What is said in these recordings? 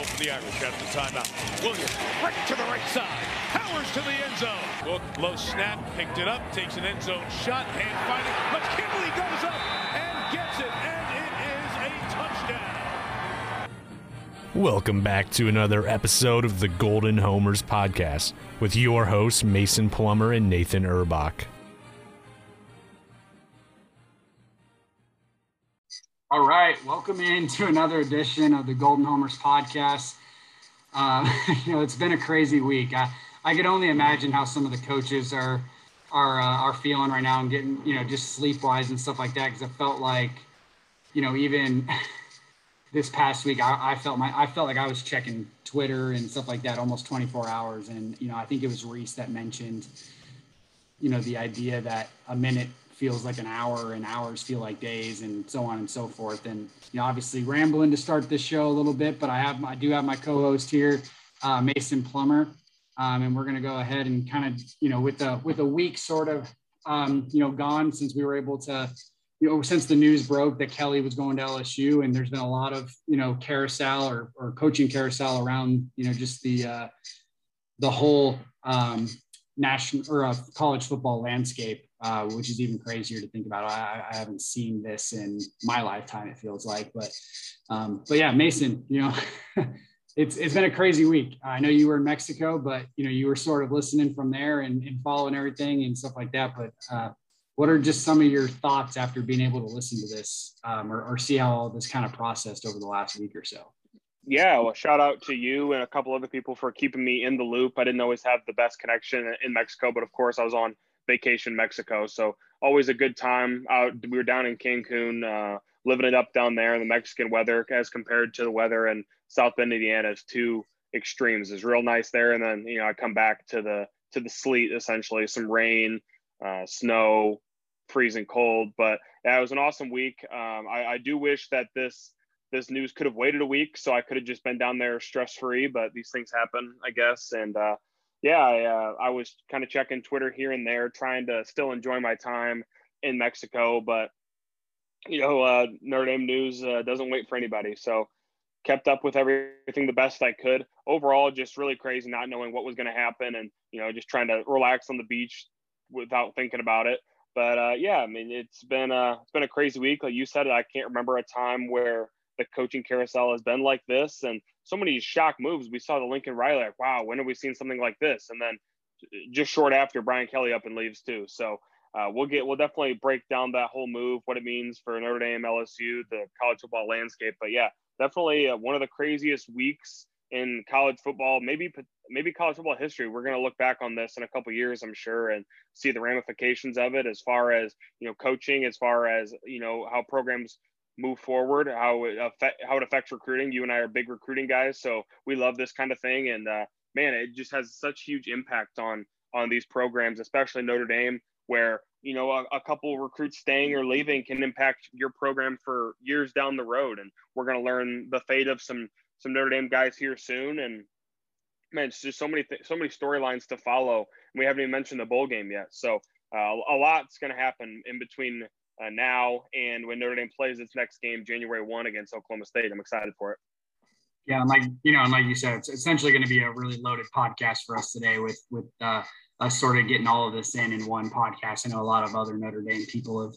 goal for the Irish the timeout. Williams, right to the right side. Powers to the end zone. Look, low snap, picked it up, takes an end zone shot, hand fighting. Goes up and gets it, and it is a touchdown. Welcome back to another episode of the Golden Homers podcast with your hosts, Mason Plummer and Nathan Urbach. All right, welcome into another edition of the Golden Homers podcast. Uh, you know, it's been a crazy week. I, I could only imagine how some of the coaches are are uh, are feeling right now and getting you know just sleep wise and stuff like that. Because I felt like, you know, even this past week, I, I felt my I felt like I was checking Twitter and stuff like that almost 24 hours. And you know, I think it was Rees that mentioned, you know, the idea that a minute feels like an hour and hours feel like days and so on and so forth. And, you know, obviously rambling to start this show a little bit, but I have, I do have my co-host here, uh, Mason Plummer. Um, and we're going to go ahead and kind of, you know, with the, with a week sort of, um, you know, gone since we were able to, you know, since the news broke that Kelly was going to LSU and there's been a lot of, you know, carousel or, or coaching carousel around, you know, just the, uh, the whole, um, national or uh, college football landscape uh, which is even crazier to think about. I, I, haven't seen this in my lifetime. It feels like, but um, but yeah, Mason, you know, it's it's been a crazy week. I know you were in Mexico, but you know you were sort of listening from there and, and following everything and stuff like that. But uh, what are just some of your thoughts after being able to listen to this um, or, or see how all this kind of processed over the last week or so? Yeah, well, shout out to you and a couple other people for keeping me in the loop. I didn't always have the best connection in Mexico, but of course, I was on vacation Mexico. So always a good time out. We were down in Cancun, uh, living it up down there in the Mexican weather as compared to the weather in South Bend, Indiana. It's two extremes. It's real nice there, and then you know I come back to the to the sleet essentially, some rain, uh, snow, freezing cold. But yeah, it was an awesome week. Um, I, I do wish that this this news could have waited a week, so I could have just been down there stress free. But these things happen, I guess, and uh, yeah, I, uh, I was kind of checking Twitter here and there, trying to still enjoy my time in Mexico. But you know, uh, Notre Dame news uh, doesn't wait for anybody. So kept up with everything the best I could. Overall, just really crazy, not knowing what was going to happen, and you know, just trying to relax on the beach without thinking about it. But uh, yeah, I mean, it's been a it's been a crazy week. Like you said, I can't remember a time where the coaching carousel has been like this, and so many shock moves. We saw the Lincoln Riley, like, wow, when have we seen something like this? And then just short after, Brian Kelly up and leaves too. So uh, we'll get we'll definitely break down that whole move, what it means for Notre Dame, LSU, the college football landscape. But yeah, definitely uh, one of the craziest weeks in college football, maybe maybe college football history. We're going to look back on this in a couple years, I'm sure, and see the ramifications of it as far as you know coaching, as far as you know how programs move forward, how it affect, how it affects recruiting. You and I are big recruiting guys, so we love this kind of thing. And uh, man, it just has such huge impact on on these programs, especially Notre Dame, where you know a, a couple recruits staying or leaving can impact your program for years down the road. And we're going to learn the fate of some some Notre Dame guys here soon. And man, it's just so many th- so many storylines to follow. And We haven't even mentioned the bowl game yet, so uh, a lot's going to happen in between uh, now and when Notre Dame plays its next game January 1 against Oklahoma State. I'm excited for it. Yeah, like you know, and like you said, it's essentially going to be a really loaded podcast for us today with with uh, us sort of getting all of this in in one podcast. I know a lot of other Notre Dame people have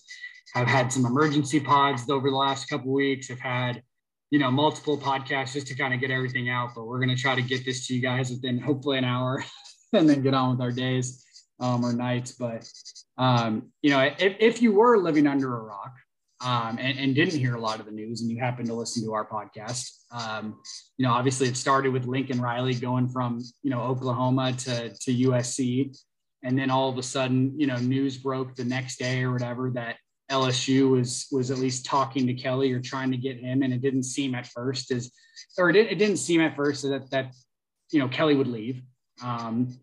have had some emergency pods over the last couple weeks. Have had you know multiple podcasts just to kind of get everything out. But we're going to try to get this to you guys within hopefully an hour, and then get on with our days um, or nights. But um, you know, if, if you were living under a rock um, and, and, didn't hear a lot of the news and you happened to listen to our podcast, um, you know, obviously it started with Lincoln Riley going from, you know, Oklahoma to, to USC. And then all of a sudden, you know, news broke the next day or whatever that LSU was was at least talking to Kelly or trying to get him, and it didn't seem at first as, or it, it didn't seem at first that that you know Kelly would leave. Um,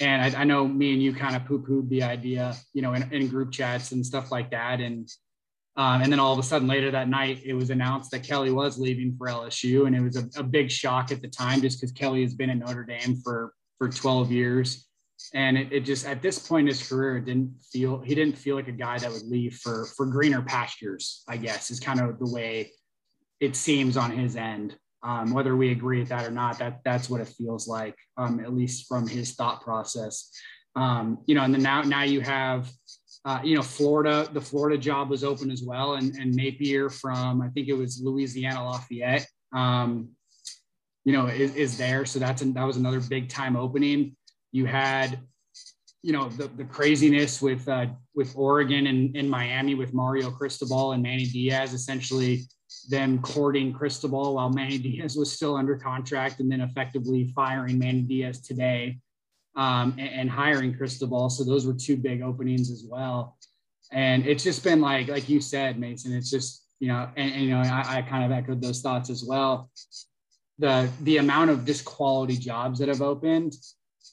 and I, I, know me and you kind of poo-pooed the idea, you know, in, in group chats and stuff like that. And um, and then all of a sudden later that night, it was announced that Kelly was leaving for LSU, and it was a, a big shock at the time, just because Kelly has been in Notre Dame for for 12 years, and it, it just at this point in his career, didn't feel he didn't feel like a guy that would leave for for greener pastures. I guess is kind of the way it seems on his end. Um, whether we agree with that or not, that that's what it feels like, um, at least from his thought process. Um, you know, and then now now you have, uh, you know, Florida. The Florida job was open as well, and, and Napier from I think it was Louisiana Lafayette. Um, you know, is, is there. So that's that was another big time opening. You had, you know, the, the craziness with uh, with Oregon and in Miami with Mario Cristobal and Manny Diaz, essentially them courting Cristobal while Manny Diaz was still under contract, and then effectively firing Manny Diaz today um, and, and hiring Cristobal. So those were two big openings as well. And it's just been like, like you said, Mason. It's just you know, and, and you know, I, I kind of echoed those thoughts as well the the amount of just quality jobs that have opened.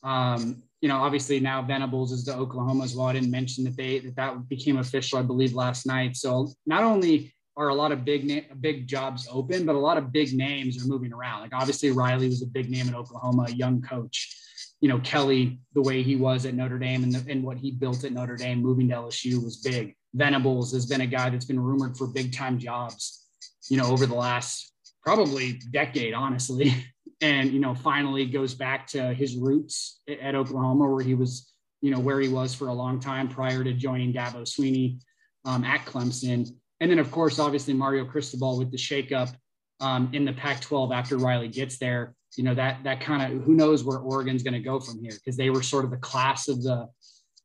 Um, you know, obviously now Venables is the Oklahoma as well. I didn't mention that they that that became official, I believe, last night. So not only are a lot of big na- big jobs open, but a lot of big names are moving around. Like obviously Riley was a big name in Oklahoma, young coach. You know, Kelly, the way he was at Notre Dame and, the, and what he built at Notre Dame, moving to LSU was big. Venables has been a guy that's been rumored for big time jobs, you know, over the last probably decade, honestly. And, you know, finally goes back to his roots at Oklahoma, where he was, you know, where he was for a long time prior to joining Dabo Swinney um, at Clemson. And then, of course, obviously Mario Cristobal with the shakeup um, in the Pac-12 after Riley gets there. You know that that kind of who knows where Oregon's going to go from here because they were sort of the class of the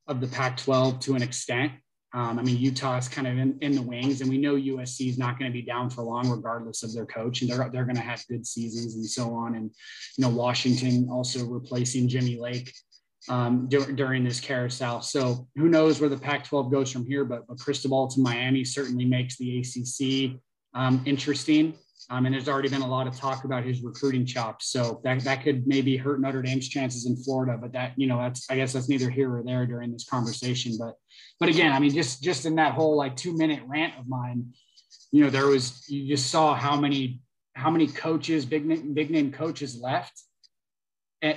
of the Pac-12 to an extent. Um, I mean, Utah is kind of in, in the wings, and we know USC is not going to be down for long, regardless of their coach, and they're they're going to have good seasons and so on. And you know, Washington also replacing Jimmy Lake um, dur- during this carousel. So who knows where the Pac-12 goes from here? But, but Cristobal to Miami certainly makes the ACC um, interesting. Um, and there's already been a lot of talk about his recruiting chops. So that, that could maybe hurt Notre Dame's chances in Florida, but that, you know, that's, I guess that's neither here or there during this conversation. But, but again, I mean, just, just in that whole like two minute rant of mine, you know, there was, you just saw how many, how many coaches, big name, big name coaches left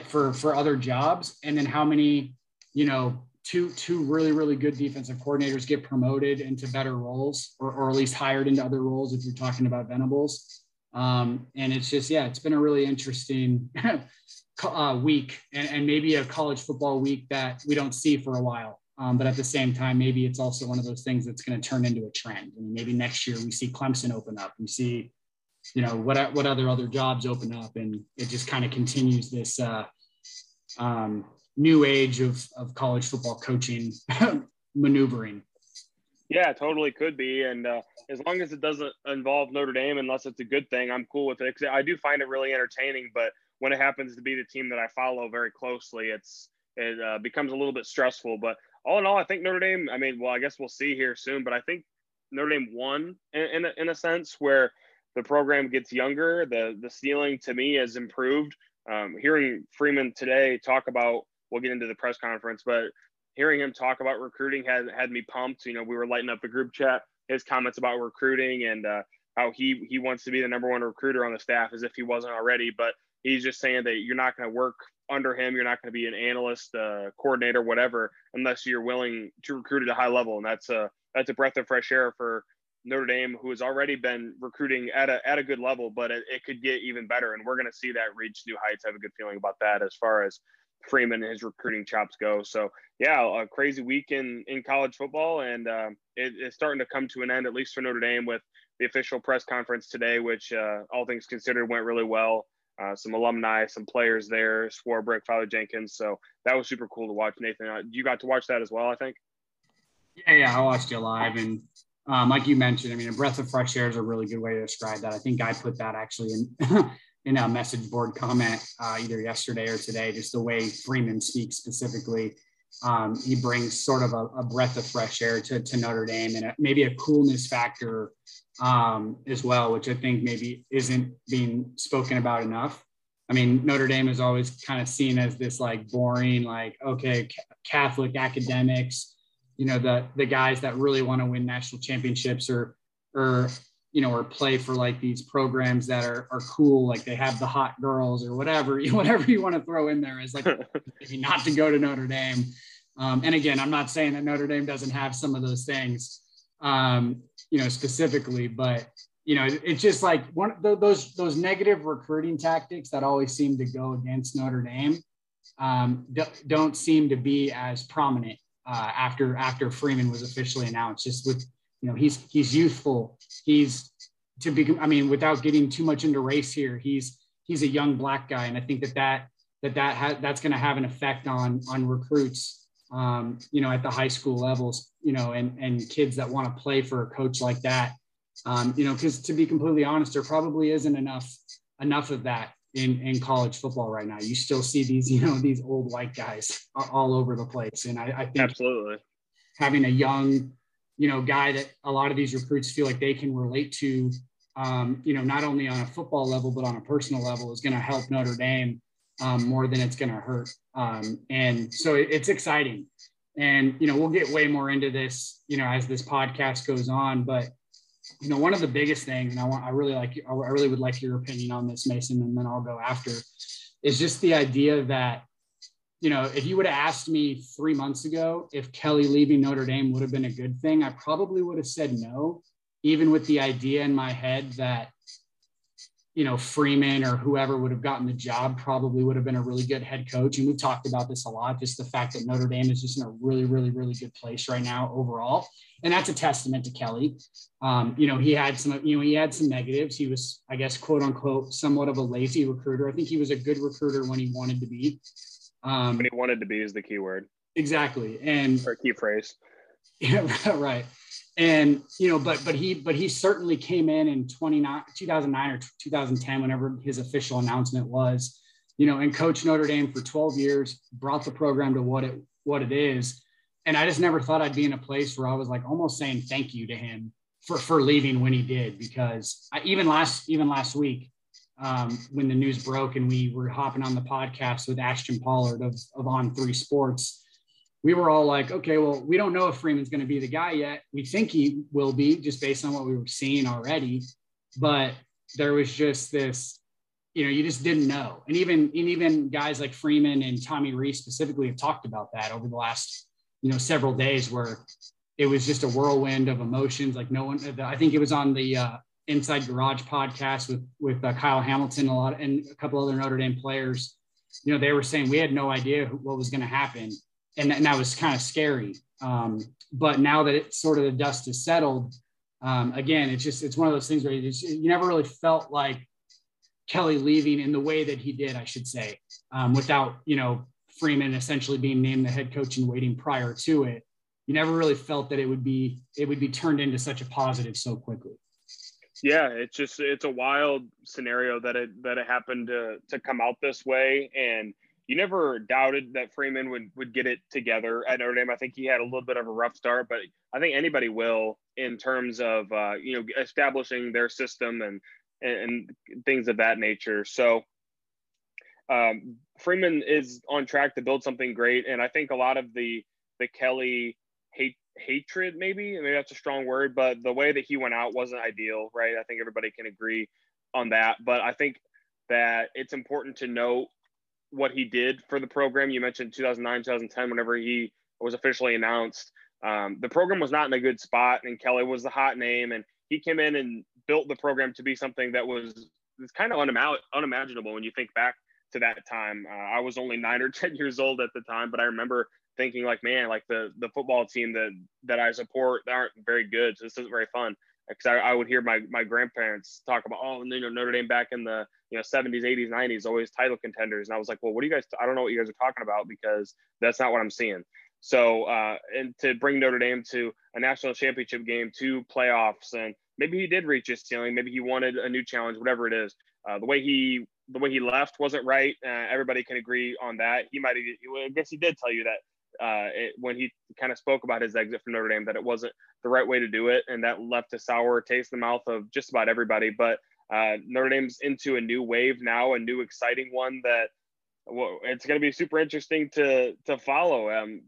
for, for other jobs. And then how many, you know, two, two really, really good defensive coordinators get promoted into better roles or, or at least hired into other roles. If you're talking about Venables, um, and it's just, yeah, it's been a really interesting uh, week and, and, maybe a college football week that we don't see for a while. Um, but at the same time, maybe it's also one of those things that's going to turn into a trend. I mean, maybe next year we see Clemson open up. We see, you know, what, what other other jobs open up, and it just kind of continues this uh, um, new age of, of college football coaching maneuvering. Yeah, totally could be. And uh, as long as it doesn't involve Notre Dame, unless it's a good thing, I'm cool with it. I do find it really entertaining. But when it happens to be the team that I follow very closely, it's it uh, becomes a little bit stressful. But all in all, I think Notre Dame. I mean, well, I guess we'll see here soon. But I think Notre Dame won in in a, in a sense where the program gets younger. The the ceiling to me has improved. Um, hearing Freeman today talk about, we'll get into the press conference, but hearing him talk about recruiting had had me pumped. You know, we were lighting up the group chat. His comments about recruiting and uh, how he he wants to be the number one recruiter on the staff as if he wasn't already. But he's just saying that you're not going to work under him. You're not going to be an analyst, uh, coordinator, whatever, unless you're willing to recruit at a high level. And that's a that's a breath of fresh air for Notre Dame, who has already been recruiting at a at a good level, but it, it could get even better. And we're going to see that reach new heights. I have a good feeling about that as far as Freeman and his recruiting chops go. So yeah, a crazy week in in college football, and uh, it, it's starting to come to an end, at least for Notre Dame, with the official press conference today, which uh, all things considered went really well. Uh, some alumni, some players there, Swarbrick, Father Jenkins. So that was super cool to watch. Nathan, uh, you got to watch that as well, I think. Yeah, yeah, I watched it live, and um, like you mentioned, I mean, a breath of fresh air is a really good way to describe that. I think I put that actually in in a message board comment uh, either yesterday or today, just the way Freeman speaks specifically. Um, he brings sort of a, a, breath of fresh air to, to Notre Dame and a, maybe a coolness factor um, as well, which I think maybe isn't being spoken about enough. I mean, Notre Dame is always kind of seen as this like boring, like, okay, Catholic academics, you know, the, the guys that really want to win national championships or, or you know, or play for like these programs that are, are cool, like they have the hot girls or whatever, whatever you want to throw in there is like maybe not to go to Notre Dame. Um, and again, I'm not saying that Notre Dame doesn't have some of those things, um, you know, specifically, but you know, it's just like one of those those negative recruiting tactics that always seem to go against Notre Dame um, don't seem to be as prominent uh, after after Freeman was officially announced. Just with you know, he's he's youthful. He's to be. I mean, without getting too much into race here, he's he's a young black guy, and I think that that that that ha- that's going to have an effect on on recruits. Um, you know, at the high school levels, you know, and and kids that want to play for a coach like that um, you know, because to be completely honest, there probably isn't enough enough of that in in college football right now. You still see these, you know, these old white guys all over the place, and I, I think absolutely having a young, you know, guy that a lot of these recruits feel like they can relate to, um, you know, not only on a football level but on a personal level is going to help Notre Dame um, more than it's going to hurt. Um, and so it, it's exciting. And you know, we'll get way more into this, you know, as this podcast goes on, but you know, one of the biggest things, and I want, I really like, I really would like your opinion on this, Mason, and then I'll go after, is just the idea that, you know, if you would have asked me three months ago if Kelly leaving Notre Dame would have been a good thing, I probably would have said no, even with the idea in my head that you know, Freeman or whoever would have gotten the job probably would have been a really good head coach. And we've talked about this a lot, just the fact that Notre Dame is just in a really, really, really good place right now overall. And that's a testament to Kelly. Um, you know, he had some, you know, he had some negatives. He was, I guess, quote unquote, somewhat of a lazy recruiter. I think he was a good recruiter when he wanted to be. Um, when he wanted to be is the key word. Exactly. And or key phrase. Yeah, right and you know but but he but he certainly came in in 29 2009 or 2010 whenever his official announcement was you know and coached notre dame for 12 years brought the program to what it what it is. And i just never thought i'd be in a place where i was like almost saying thank you to him for for leaving when he did because I, even last even last week um, when the news broke and we were hopping on the podcast with ashton pollard of, of on three sports we were all like, okay, well, we don't know if Freeman's going to be the guy yet. We think he will be just based on what we were seeing already. But there was just this, you know, you just didn't know. And even, and even guys like Freeman and Tommy Rees specifically have talked about that over the last, you know, several days where it was just a whirlwind of emotions. Like no one, I think it was on the uh, Inside Garage podcast with, with uh, Kyle Hamilton, a lot, and a couple other Notre Dame players. You know, they were saying we had no idea what was going to happen and, and that was kind of scary. Um, but now that it sort of the dust is settled, um, again, it's just it's one of those things where you, just, you never really felt like Kelly leaving in the way that he did, I should say, um, without you know Freeman essentially being named the head coach and waiting prior to it. You never really felt that it would be it would be turned into such a positive so quickly. Yeah, it's just it's a wild scenario that it that it happened to to come out this way and you never doubted that Freeman would would get it together at Notre Dame. I think he had a little bit of a rough start, but I think anybody will in terms of uh, you know establishing their system and and, things of that nature. So um, Freeman is on track to build something great, and I think a lot of the the Kelly hate hatred maybe maybe that's a strong word, but the way that he went out wasn't ideal, right? I think everybody can agree on that, but I think that it's important to note what he did for the program. You mentioned 2009, 2010, whenever he was officially announced. Um, the program was not in a good spot, and Kelly was the hot name, and he came in and built the program to be something that was, kind of unima- unimaginable when you think back to that time. Uh, I was only nine or ten years old at the time, but I remember thinking like, man, like the the football team that that I support they aren't very good, so this isn't very fun because I, I, would hear my my grandparents talk about oh you know Notre Dame back in the you know 70s 80s 90s always title contenders. And I was like well what do you guys I don't know what you guys are talking about because that's not what I'm seeing. So uh, and to bring Notre Dame to a national championship game two playoffs and maybe he did reach his ceiling maybe he wanted a new challenge whatever it is. Uh, the way he the way he left wasn't right uh, everybody can agree on that. He might I guess he did tell you that uh, it, when he kind of spoke about his exit from Notre Dame that it wasn't the right way to do it, and that left a sour taste in the mouth of just about everybody. But uh, Notre Dame's into a new wave now, a new exciting one that well, it's going to be super interesting to to follow. Um,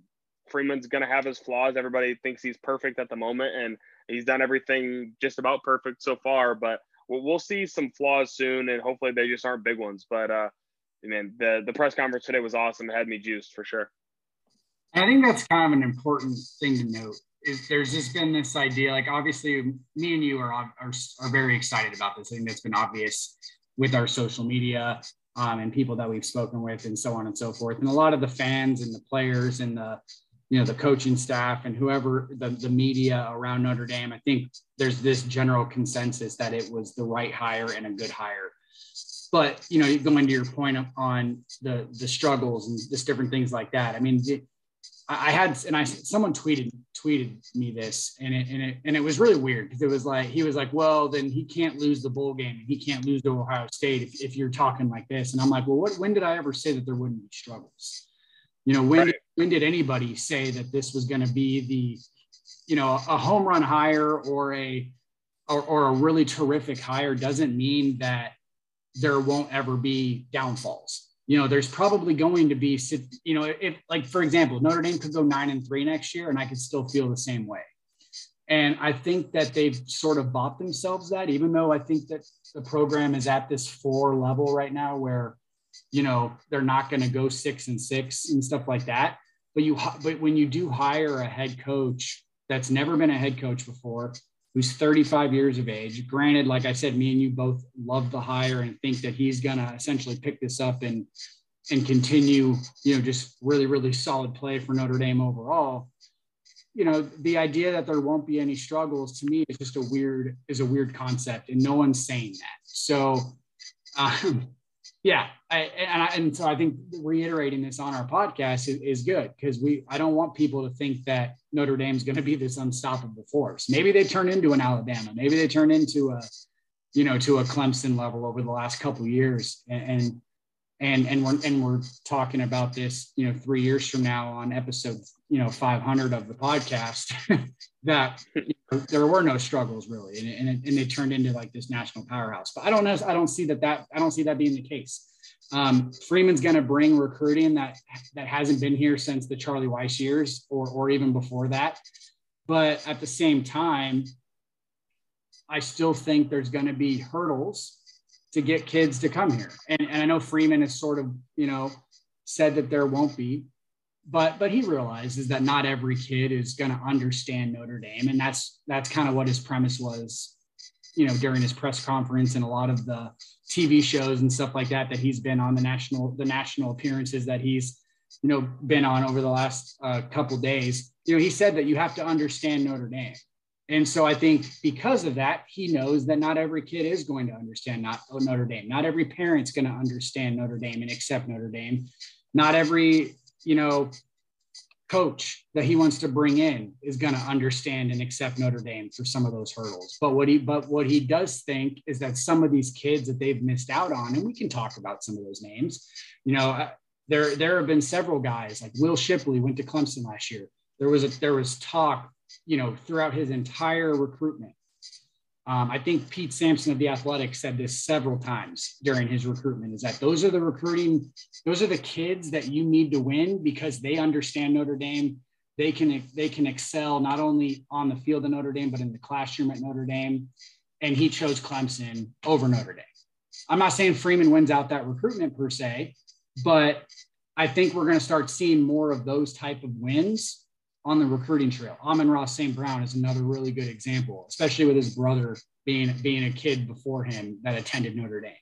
Freeman's going to have his flaws. Everybody thinks he's perfect at the moment, and he's done everything just about perfect so far. But we'll, we'll see some flaws soon, and hopefully they just aren't big ones. But uh, man, the the press conference today was awesome. It had me juiced for sure. I think that's kind of an important thing to note is there's just been this idea, like obviously me and you are, are, are very excited about this. I think that's been obvious with our social media um, and people that we've spoken with and so on and so forth. And a lot of the fans and the players and the, you know, the coaching staff and whoever the, the media around Notre Dame, I think there's this general consensus that it was the right hire and a good hire. But, you know, going to your point on the, the struggles and just different things like that. I mean, I had and I someone tweeted tweeted me this and it and it and it was really weird because it was like he was like, well, then he can't lose the bowl game and he can't lose to Ohio State if, if you're talking like this. And I'm like, well, what when did I ever say that there wouldn't be struggles? You know, when right. did, when did anybody say that this was going to be the, you know, a home run hire or a or, or a really terrific hire doesn't mean that there won't ever be downfalls you know, there's probably going to be, you know, if like for example, Notre Dame could go nine and three next year, and I could still feel the same way. And I think that they've sort of bought themselves that, even though I think that the program is at this four level right now, where, you know, they're not going to go six and six and stuff like that. But you, but when you do hire a head coach that's never been a head coach before, who's 35 years of age. Granted, like I said, me and you both love the hire and think that he's going to essentially pick this up and and continue, you know, just really, really solid play for Notre Dame overall. You know, the idea that there won't be any struggles to me is just a weird is a weird concept, and no one's saying that. So, um, yeah, I, and, I, and so I think reiterating this on our podcast is, is good because we I don't want people to think that Notre Dame's going to be this unstoppable force. Maybe they turn into an Alabama. Maybe they turn into a you know to a Clemson level over the last couple years and and and we're and we're talking about this you know three years from now on episode you know 500 of the podcast that there were no struggles really and, and, and they turned into like this national powerhouse. But i don't know i don't see that that i don't see that being the case. Um, freeman's going to bring recruiting that that hasn't been here since the charlie weis years or or even before that. But at the same time i still think there's going to be hurdles to get kids to come here. And, and i know freeman has sort of you know said that there won't be but but he realizes that not every kid is going to understand Notre Dame, and that's that's kind of what his premise was, you know, during his press conference and a lot of the TV shows and stuff like that that he's been on the national the national appearances that he's you know been on over the last uh, couple days. You know, he said that you have to understand Notre Dame. And so I think because of that, he knows that not every kid is going to understand not Notre Dame. Not every parent's going to understand Notre Dame and accept Notre Dame. Not every you know, coach that he wants to bring in is going to understand and accept Notre Dame for some of those hurdles. But what he but what he does think is that some of these kids that they've missed out on, and we can talk about some of those names. You know, uh, there there have been several guys like Will Shipley went to Clemson last year. There was a there was talk, you know, throughout his entire recruitment um, I think Pete Sampson of the Athletic said this several times during his recruitment is that those are the recruiting, those are the kids that you need to win because they understand Notre Dame. They can they can excel not only on the field of Notre Dame, but in the classroom at Notre Dame. And he chose Clemson over Notre Dame. I'm not saying Freeman wins out that recruitment per se, but I think we're going to start seeing more of those type of wins on the recruiting trail. Amon-Ra St. Brown is another really good example, especially with his brother being being a kid before him that attended Notre Dame.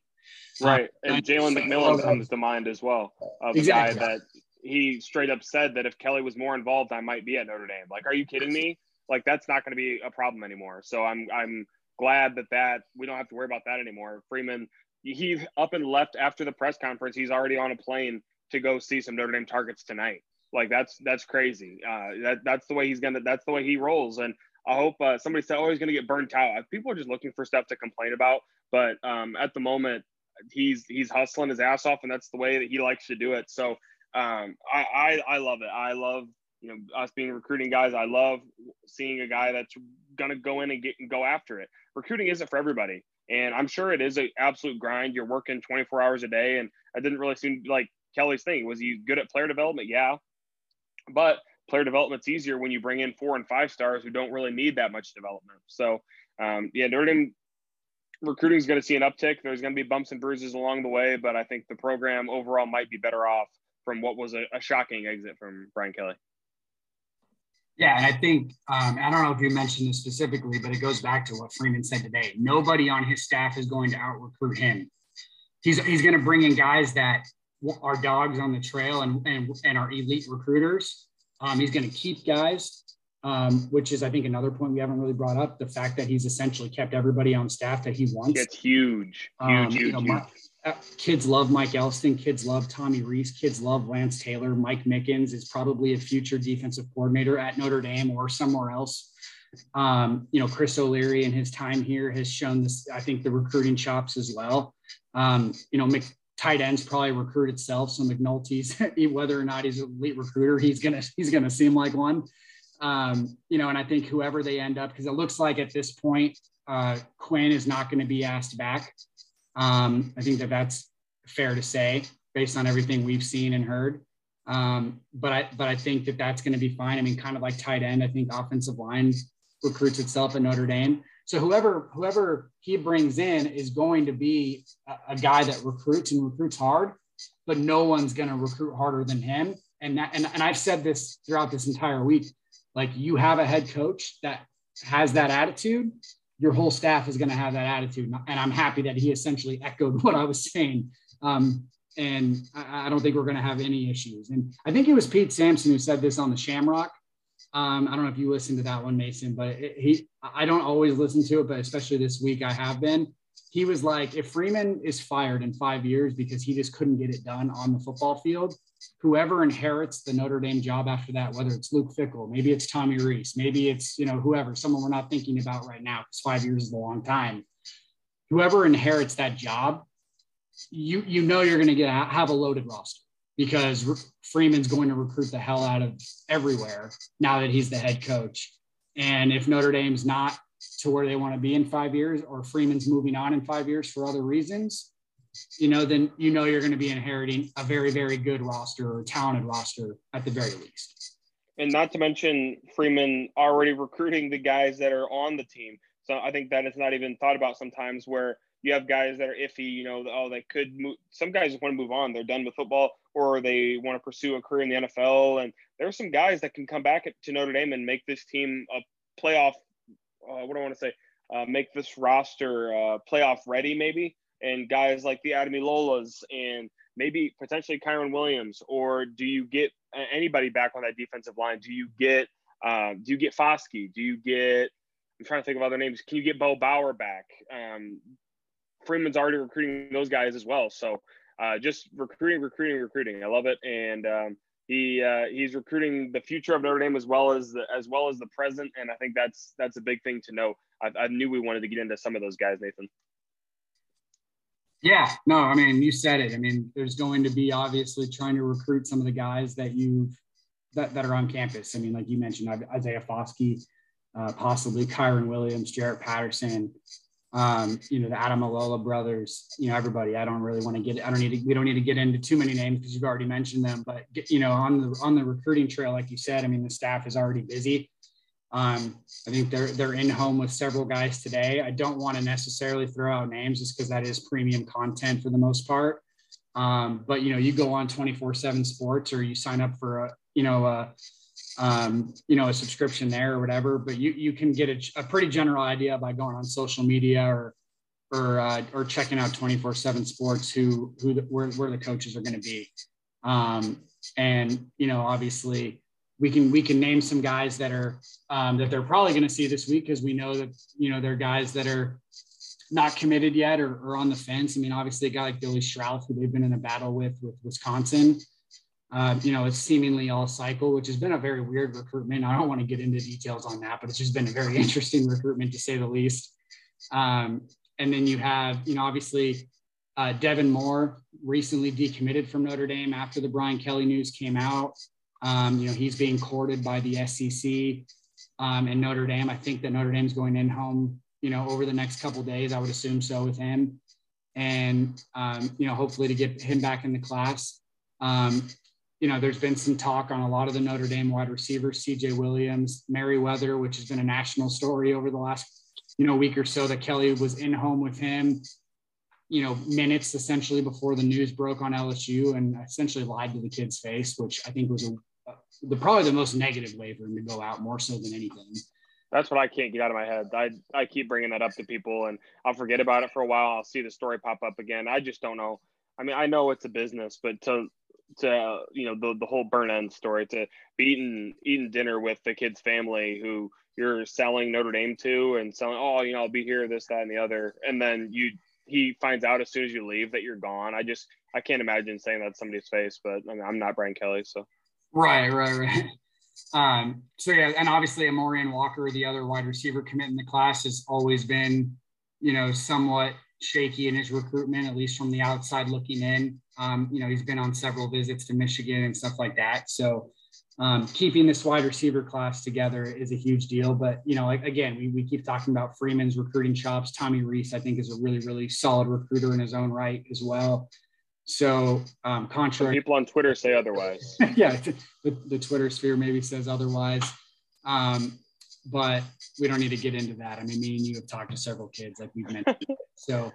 Right, uh, and Jalen McMillan comes to mind as well of exactly. a guy that he straight up said that if Kelly was more involved, I might be at Notre Dame. Like, are you kidding me? Like, that's not going to be a problem anymore. So I'm I'm glad that that we don't have to worry about that anymore. Freeman, he up and left after the press conference. He's already on a plane to go see some Notre Dame targets tonight. Like that's that's crazy. Uh, that that's the way he's gonna. That's the way he rolls. And I hope uh, somebody said, "Oh, he's gonna get burnt out." People are just looking for stuff to complain about. But um, at the moment, he's he's hustling his ass off, and that's the way that he likes to do it. So um, I, I I love it. I love you know us being recruiting guys. I love seeing a guy that's gonna go in and get and go after it. Recruiting isn't for everybody, and I'm sure it is an absolute grind. You're working 24 hours a day, and I didn't really seem like Kelly's thing. Was he good at player development? Yeah, but player development's easier when you bring in four and five stars who don't really need that much development. So, um, yeah, Notre Dame recruiting is going to see an uptick. There's going to be bumps and bruises along the way, but I think the program overall might be better off from what was a, a shocking exit from Brian Kelly. Yeah, and I think um, I don't know if you mentioned this specifically, but it goes back to what Freeman said today. Nobody on his staff is going to out recruit him. He's he's going to bring in guys that are dogs on the trail and and, and are elite recruiters. Um, he's going to keep guys, um, which is I think another point we haven't really brought up. The fact that he's essentially kept everybody on staff that he wants. It's huge, huge, um, huge, you know, huge. Uh, kids love Mike Elston. Kids love Tommy Rees. Kids love Lance Taylor. Mike Mickens is probably a future defensive coordinator at Notre Dame or somewhere else. Um, you know, Chris O'Leary in his time here has shown this, I think, the recruiting chops as well. Um, you know, Mc, tight ends probably recruit itself. So McNulty's, whether or not he's an elite recruiter, he's gonna he's gonna seem like one. Um, you know, and I think whoever they end up, because it looks like at this point, uh, Quinn is not going to be asked back. Um, I think that that's fair to say based on everything we've seen and heard. Um, but I but I think that that's going to be fine. I mean, kind of like tight end. I think offensive line recruits itself at Notre Dame. So whoever whoever he brings in is going to be a, a guy that recruits and recruits hard, but no one's going to recruit harder than him. And that, and, and I've said this throughout this entire week. Like you have a head coach that has that attitude, your whole staff is going to have that attitude. And I'm happy that he essentially echoed what I was saying. Um, and I, I, don't think we're going to have any issues. And I think it was Pete Sampson who said this on the Shamrock. Um, I don't know if you listened to that one, Mason, but it, he, I don't always listen to it, but especially this week I have been. He was like, if Freeman is fired in five years because he just couldn't get it done on the football field, whoever inherits the Notre Dame job after that, whether it's Luke Fickell, maybe it's Tommy Rees, maybe it's, you know, whoever, someone we're not thinking about right now, because five years is a long time. Whoever inherits that job, you you know you're going to get have a loaded roster because Freeman's going to recruit the hell out of everywhere now that he's the head coach. And if Notre Dame's not to where they want to be in five years, or Freeman's moving on in five years for other reasons, you know, then you know you're going to be inheriting a very, very good roster or talented roster at the very least. And not to mention Freeman already recruiting the guys that are on the team. So I think that is not even thought about sometimes where you have guys that are iffy, you know, oh, they could move. Some guys want to move on. They're done with football or they want to pursue a career in the NFL. And there are some guys that can come back to Notre Dame and make this team a playoff, uh, what do I want to say? Uh, make this roster uh, playoff ready, maybe and guys like the Ademilolas and maybe potentially Kyren Williams, or do you get anybody back on that defensive line? Do you get um, do you get Foskey? Do you get I'm trying to think of other names. Can you get Bo Bauer back? Um, Freeman's already recruiting those guys as well. So uh, just recruiting, recruiting, recruiting. I love it, and um, he uh, he's recruiting the future of Notre Dame as well as the as well as the present, and I think that's that's a big thing to know. I, I knew we wanted to get into some of those guys, Nathan. Yeah, no, I mean, you said it. I mean, there's going to be obviously trying to recruit some of the guys that you've that, that are on campus. I mean, like you mentioned, Isaiah Foskey, uh, possibly Kyren Williams, Jarrett Patterson, um, you know, the Ademilola brothers, you know, everybody. I don't really want to get, I don't need to, we don't need to get into too many names because you've already mentioned them. But, you know, on the, on the recruiting trail, like you said, I mean, the staff is already busy. Um, I think they're they're in home with several guys today. I don't want to necessarily throw out names just because that is premium content for the most part. Um, but you know, you go on 24/7 Sports or you sign up for a you know a um, you know a subscription there or whatever. But you you can get a, a pretty general idea by going on social media or or uh, or checking out 24/7 Sports who who the, where where the coaches are going to be. Um, and you know, obviously we can we can name some guys that are um, that they're probably going to see this week because we know that you know they're guys that are not committed yet or, or, on the fence. I mean, obviously a guy like Billy Schrauth, who they've been in a battle with with Wisconsin. Uh, you know, it's seemingly all cycle, which has been a very weird recruitment. I don't want to get into details on that, but it's just been a very interesting recruitment to say the least. Um, and then you have, you know, obviously uh, Devin Moore recently decommitted from Notre Dame after the Brian Kelly news came out. Um, you know, he's being courted by the SEC um, and Notre Dame. I think that Notre Dame's going in home, you know, over the next couple days. I would assume so with him, and um, you know, hopefully to get him back in the class. Um, you know, there's been some talk on a lot of the Notre Dame wide receivers, C.J. Williams, Merriweather, which has been a national story over the last you know week or so that Kelly was in home with him you know, minutes essentially before the news broke on LSU and essentially lied to the kid's face, which I think was a the probably the most negative way for him to go out more so than anything. That's what I can't get out of my head. I I keep bringing that up to people, and I'll forget about it for a while. I'll see the story pop up again. I just don't know. I mean, I know it's a business, but to to you know the the whole burn end story to be eating eating dinner with the kid's family who you're selling Notre Dame to and selling oh you know I'll be here this that and the other and then you he finds out as soon as you leave that you're gone. I just I can't imagine saying that to somebody's face, but I mean, I'm not Brian Kelly, so right, right, right. Um, so yeah, and obviously Amorion Walker, the other wide receiver commit in the class, has always been, you know, somewhat shaky in his recruitment, at least from the outside looking in. Um, you know, he's been on several visits to Michigan and stuff like that. So um, keeping this wide receiver class together is a huge deal. But, you know, like, again, we, we keep talking about Freeman's recruiting chops. Tommy Rees, I think, is a really, really solid recruiter in his own right as well. So, um, contrary. People on Twitter say otherwise. yeah, the, the Twitter sphere maybe says otherwise. Um, but we don't need to get into that. I mean, me and you have talked to several kids, like we've mentioned. so,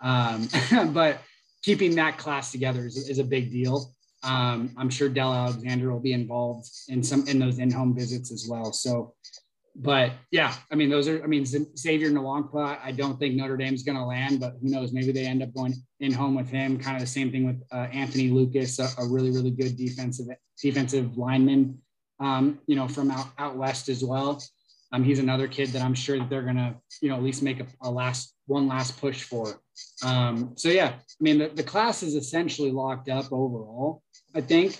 um, but keeping that class together is, is a big deal. Um, I'm sure Del Alexander will be involved in some in those in-home visits as well. So, but yeah, I mean, those are. I mean, Xavier Nwankpa. I don't think Notre Dame's going to land, but who knows? Maybe they end up going in home with him. Kind of the same thing with uh, Anthony Lucas, a, a, really really good defensive defensive lineman. Um, you know, from out out west as well. Um, he's another kid that I'm sure that they're to, you know, at least make a, a last one last push for. Um, so yeah, I mean, the, the class is essentially locked up overall. I think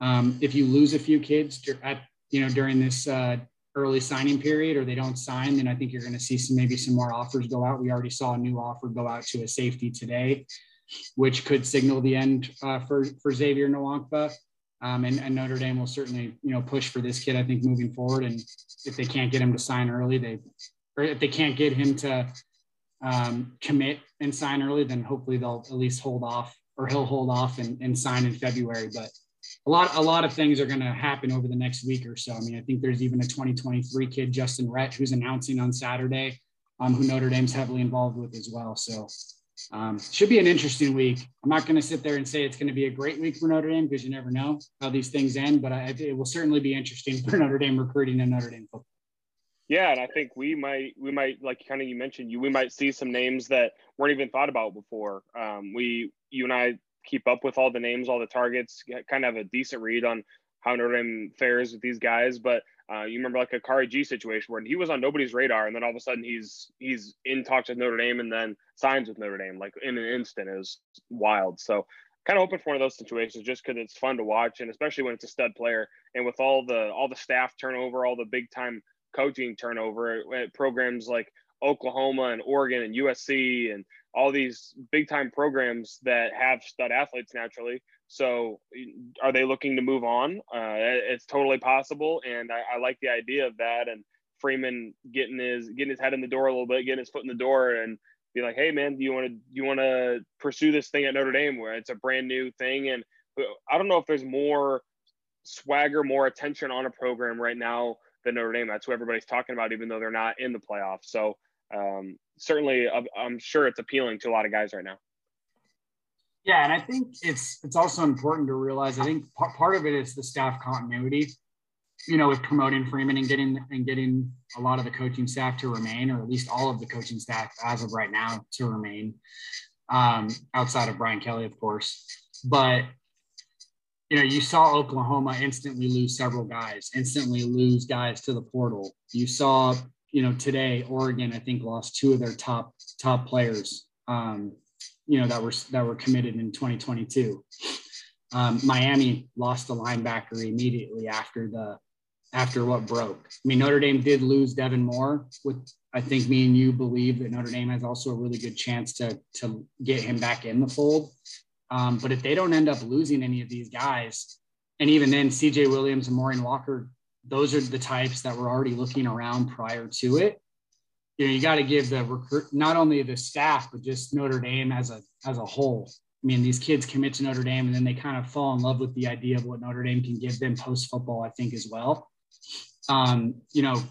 um, if you lose a few kids at, you know, during this uh, early signing period, or they don't sign, then I think you're going to see some maybe some more offers go out. We already saw a new offer go out to a safety today, which could signal the end uh, for for Xavier Nwankpa. Um, and, and, Notre Dame will certainly, you know, push for this kid. I think moving forward, and if they can't get him to sign early, they, or if they can't get him to um, commit and sign early, then hopefully they'll at least hold off, or he'll hold off and, and sign in February. But a lot, a lot of things are going to happen over the next week or so. I mean, I think there's even a 2023 kid, Justin Rett, who's announcing on Saturday, um, who Notre Dame's heavily involved with as well. So um, should be an interesting week. I'm not going to sit there and say it's going to be a great week for Notre Dame because you never know how these things end, but I, it will certainly be interesting for Notre Dame recruiting and Notre Dame football. Yeah, and I think we might we might like kind of you mentioned you we might see some names that weren't even thought about before. Um, we you and I keep up with all the names, all the targets, kind of a decent read on how Notre Dame fares with these guys, but uh, you remember like a Khari Gee situation where he was on nobody's radar, and then all of a sudden he's he's in talks with Notre Dame, and then signs with Notre Dame like in an instant is wild. So kind of hoping for one of those situations just because it's fun to watch, and especially when it's a stud player, and with all the all the staff turnover, all the big time coaching turnover at programs like Oklahoma and Oregon and USC and all these big time programs that have stud athletes naturally. So, are they looking to move on? Uh, it's totally possible, and I, I, like the idea of that. And Freeman getting his getting his head in the door a little bit, getting his foot in the door, and be like, "Hey, man, do you want to you want to pursue this thing at Notre Dame where it's a brand new thing?" And I don't know if there's more swagger, more attention on a program right now than Notre Dame. That's who everybody's talking about, even though they're not in the playoffs. So um, certainly, I'm sure it's appealing to a lot of guys right now. Yeah, and I think it's it's also important to realize. I think part, part of it is the staff continuity. You know, with promoting Freeman and getting and getting a lot of the coaching staff to remain, or at least all of the coaching staff as of right now to remain, um, outside of Brian Kelly, of course. But you know, you saw Oklahoma instantly lose several guys, instantly lose guys to the portal. You saw, you know, today Oregon, I think, lost two of their top top players. Um, you know that were that were committed in 2022. Um, Miami lost the linebacker immediately after the after what broke. I mean, Notre Dame did lose Devin Moore. With I think me and you believe that Notre Dame has also a really good chance to to get him back in the fold. Um, but if they don't end up losing any of these guys, and even then, C.J. Williams and Amorion Walker, those are the types that were already looking around prior to it you know, you got to give the recruit not only the staff but just Notre Dame as a as a whole. I mean, these kids commit to Notre Dame and then they kind of fall in love with the idea of what Notre Dame can give them post football. I think as well. Um, you know,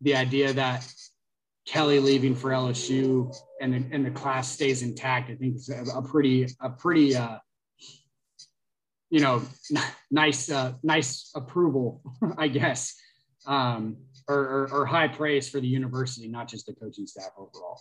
the idea that Kelly leaving for LSU and the, and the class stays intact, I think is a, a pretty a pretty uh, you know, nice, uh, nice approval, I guess, um, or, or, or high praise for the university, not just the coaching staff overall.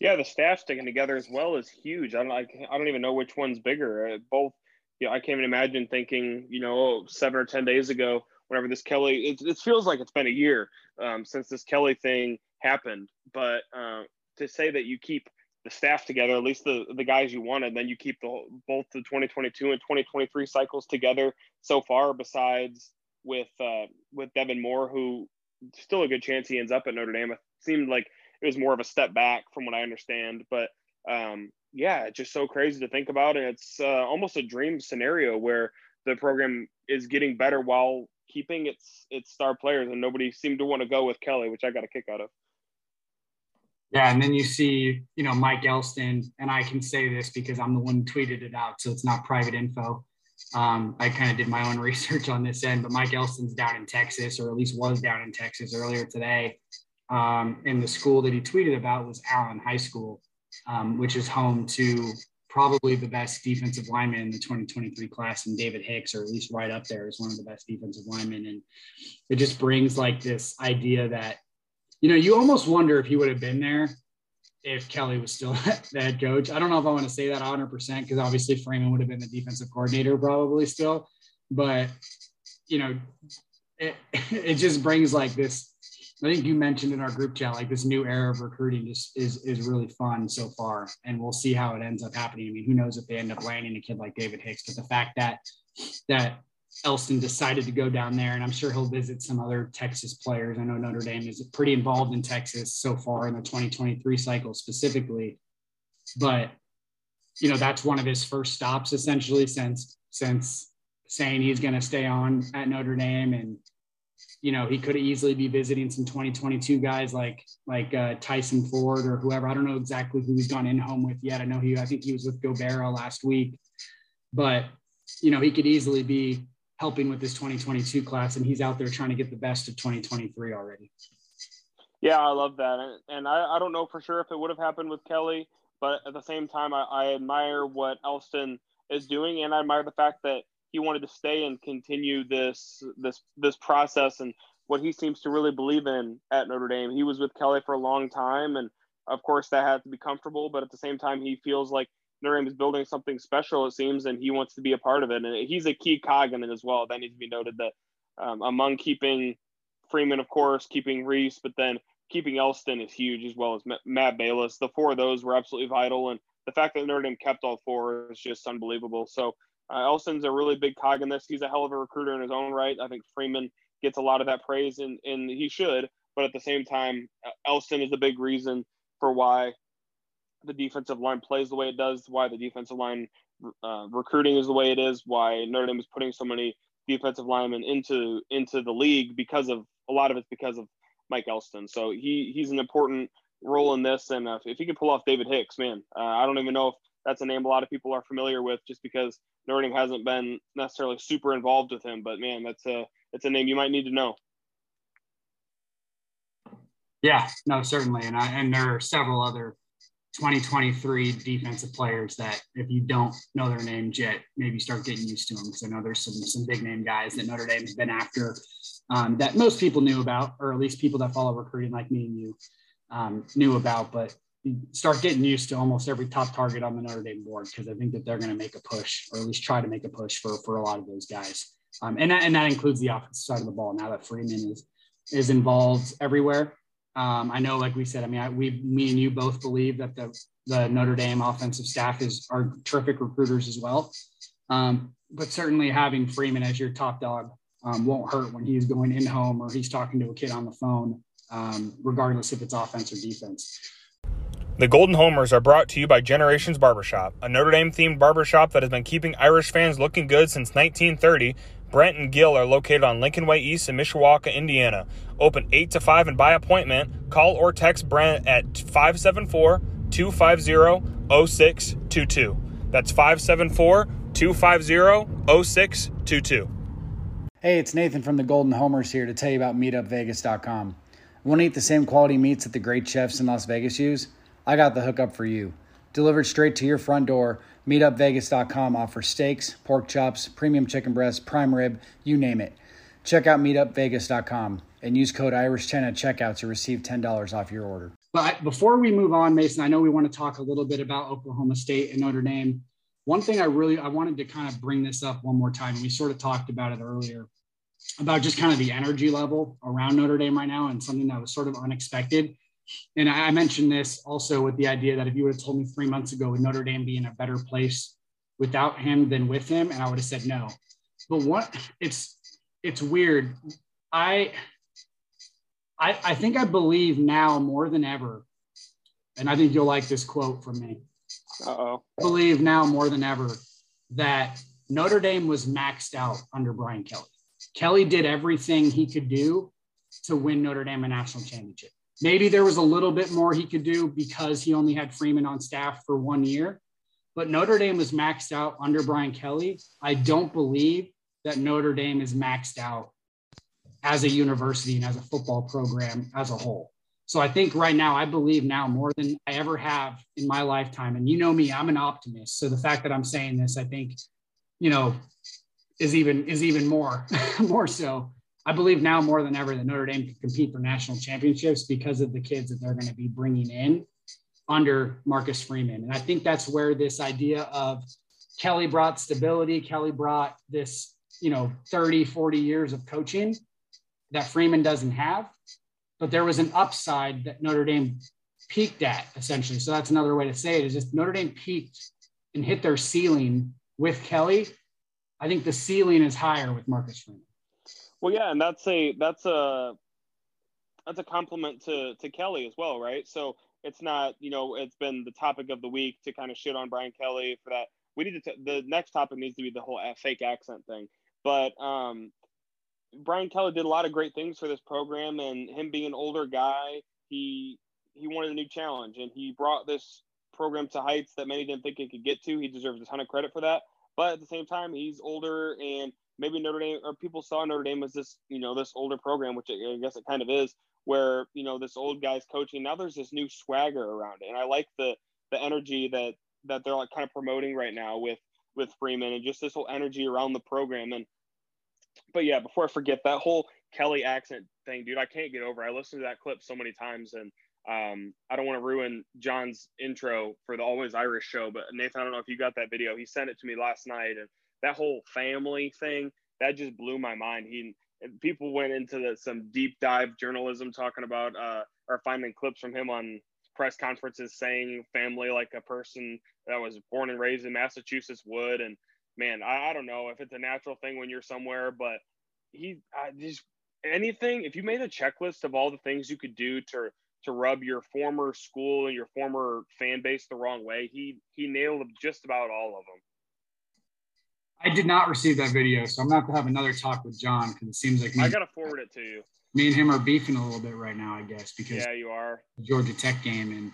Yeah, the staff sticking together as well is huge. I don't, I, don't even know which one's bigger. Uh, both, you know, I can't even imagine thinking, you know, oh, seven or ten days ago, whenever this Kelly, it, it feels like it's been a year um, since this Kelly thing happened. But uh, to say that you keep the staff together, at least the the guys you wanted, then you keep the both the 2022 and 2023 cycles together so far. Besides with uh, with Devin Moore, who still a good chance he ends up at Notre Dame. It seemed like it was more of a step back from what I understand, but um, yeah, it's just so crazy to think about, and it's uh, almost a dream scenario where the program is getting better while keeping its its star players, and nobody seemed to want to go with Kelly, which I got a kick out of. Yeah, and then you see, you know, Mike Elston, and I can say this because I'm the one who tweeted it out, so it's not private info. Um, I kind of did my own research on this end, but Mike Elston's down in Texas, or at least was down in Texas earlier today. Um, and the school that he tweeted about was Allen High School, um, which is home to probably the best defensive lineman in the 2023 class, and David Hicks, or at least right up there, is one of the best defensive linemen. And it just brings like this idea that you know, you almost wonder if he would have been there if Kelly was still the head coach. I don't know if I want to say that 100% because obviously Freeman would have been the defensive coordinator probably still. But, you know, it, it just brings like this. I think you mentioned in our group chat, like this new era of recruiting just is, is really fun so far. And we'll see how it ends up happening. I mean, who knows if they end up landing a kid like David Hicks, but the fact that, that Elston decided to go down there, and I'm sure he'll visit some other Texas players. I know Notre Dame is pretty involved in Texas so far in the 2023 cycle specifically, but you know that's one of his first stops essentially since since saying he's going to stay on at Notre Dame, and you know he could easily be visiting some 2022 guys like like uh, Tyson Ford or whoever. I don't know exactly who he's gone in home with yet. I know he I think he was with Gobera last week, but you know he could easily be helping with this 2022 class, and he's out there trying to get the best of 2023 already. Yeah, I love that, and I, I don't know for sure if it would have happened with Kelly, but at the same time, I, I admire what Elston is doing, and I admire the fact that he wanted to stay and continue this this this process and what he seems to really believe in at Notre Dame. He was with Kelly for a long time, and of course that had to be comfortable, but at the same time, he feels like Notre is building something special, it seems, and he wants to be a part of it. And he's a key cog in it as well. That needs to be noted that um, among keeping Freeman, of course, keeping Rees, but then keeping Elston is huge as well as Matt Balis. The four of those were absolutely vital. And the fact that Notre Dame kept all four is just unbelievable. So uh, Elston's a really big cog in this. He's a hell of a recruiter in his own right. I think Freeman gets a lot of that praise, and, and he should. But at the same time, Elston is the big reason for why the defensive line plays the way it does, why the defensive line uh, recruiting is the way it is, why Notre Dame is putting so many defensive linemen into into the league because of a lot of it's because of Mike Elston. So he he's an important role in this, and uh, if he can pull off David Hicks, man, uh, I don't even know if that's a name a lot of people are familiar with, just because Notre Dame hasn't been necessarily super involved with him. But man, that's a it's a name you might need to know. Yeah, no, certainly, and I, and there are several other 2023 defensive players that if you don't know their names yet, maybe start getting used to them. Because I know there's some some big name guys that Notre Dame's been after um, that most people knew about, or at least people that follow recruiting like me and you um, knew about. But start getting used to almost every top target on the Notre Dame board because I think that they're going to make a push, or at least try to make a push for for a lot of those guys. Um, and that, and that includes the offensive side of the ball. Now that Freeman is is involved everywhere, um, I know, like we said, I mean, I, we, me and you both believe that the, the Notre Dame offensive staff is are terrific recruiters as well. Um, but certainly having Freeman as your top dog um, won't hurt when he's going in home or he's talking to a kid on the phone, um, regardless if it's offense or defense. The Golden Domers are brought to you by Generations Barbershop, a Notre Dame themed barbershop that has been keeping Irish fans looking good since 1930 Brent and Gill are located on Lincoln Way East in Mishawaka, Indiana. Open 8 to 5 and by appointment. Call or text Brent at 574 250 0622. That's 574 250 0622. Hey, it's Nathan from the Golden Domers here to tell you about MeetUpVegas.com. Want to eat the same quality meats that the great chefs in Las Vegas use? I got the hookup for you. Delivered straight to your front door, meetupvegas.com offers steaks, pork chops, premium chicken breasts, prime rib, you name it. Check out meetupvegas.com and use code IRISH10 at checkout to receive $10 off your order. But before we move on, Mason, I know we want to talk a little bit about Oklahoma State and Notre Dame. One thing I really I wanted to kind of bring this up one more time. We sort of talked about it earlier about just kind of the energy level around Notre Dame right now and something that was sort of unexpected. And I mentioned this also with the idea that if you would have told me three months ago, would Notre Dame be in a better place without him than with him? And I would have said no. But what it's it's weird. I I, I think I believe now more than ever, and I think you'll like this quote from me. Uh-oh. I believe now more than ever that Notre Dame was maxed out under Brian Kelly. Kelly did everything he could do to win Notre Dame a national championship. Maybe there was a little bit more he could do because he only had Freeman on staff for one year, but Notre Dame was maxed out under Brian Kelly. I don't believe that Notre Dame is maxed out as a university and as a football program as a whole. So I think right now, I believe now more than I ever have in my lifetime. And you know me, I'm an optimist. So the fact that I'm saying this, I think, you know, is even is even more more so. I believe now more than ever that Notre Dame can compete for national championships because of the kids that they're going to be bringing in under Marcus Freeman. And I think that's where this idea of Kelly brought stability, Kelly brought this, you know, 30, 40 years of coaching that Freeman doesn't have. But there was an upside that Notre Dame peaked at essentially. So that's another way to say it is just Notre Dame peaked and hit their ceiling with Kelly. I think the ceiling is higher with Marcus Freeman. Well, yeah, and that's a that's a that's a compliment to to Kelly as well, right? So it's not you know it's been the topic of the week to kind of shit on Brian Kelly for that. We need to t- the next topic needs to be the whole fake accent thing. But um, Brian Kelly did a lot of great things for this program, and him being an older guy, he he wanted a new challenge, and he brought this program to heights that many didn't think it could get to. He deserves a ton of credit for that. But at the same time, he's older, and maybe Notre Dame or people saw Notre Dame as this, you know, this older program, which I guess it kind of is, where you know this old guy's coaching. Now there's this new swagger around it, and I like the the energy that that they're like kind of promoting right now with with Freeman and just this whole energy around the program. And but yeah, before I forget that whole Kelly accent thing, dude, I can't get over. I listened to that clip so many times, and um, I don't want to ruin John's intro for the Always Irish show, but Nathan, I don't know if you got that video. He sent it to me last night, and that whole family thing that just blew my mind. He people went into the, some deep dive journalism talking about uh, or finding clips from him on press conferences saying family like a person that was born and raised in Massachusetts would, and man, I, I don't know if it's a natural thing when you're somewhere, but he I just anything. If you made a checklist of all the things you could do to to rub your former school and your former fan base the wrong way, he he nailed just about all of them. I did not receive that video, so I'm gonna have to have another talk with John because it seems like me, I gotta forward it to you. me and him are beefing a little bit right now, I guess, because Yeah, you are. Georgia Tech game, and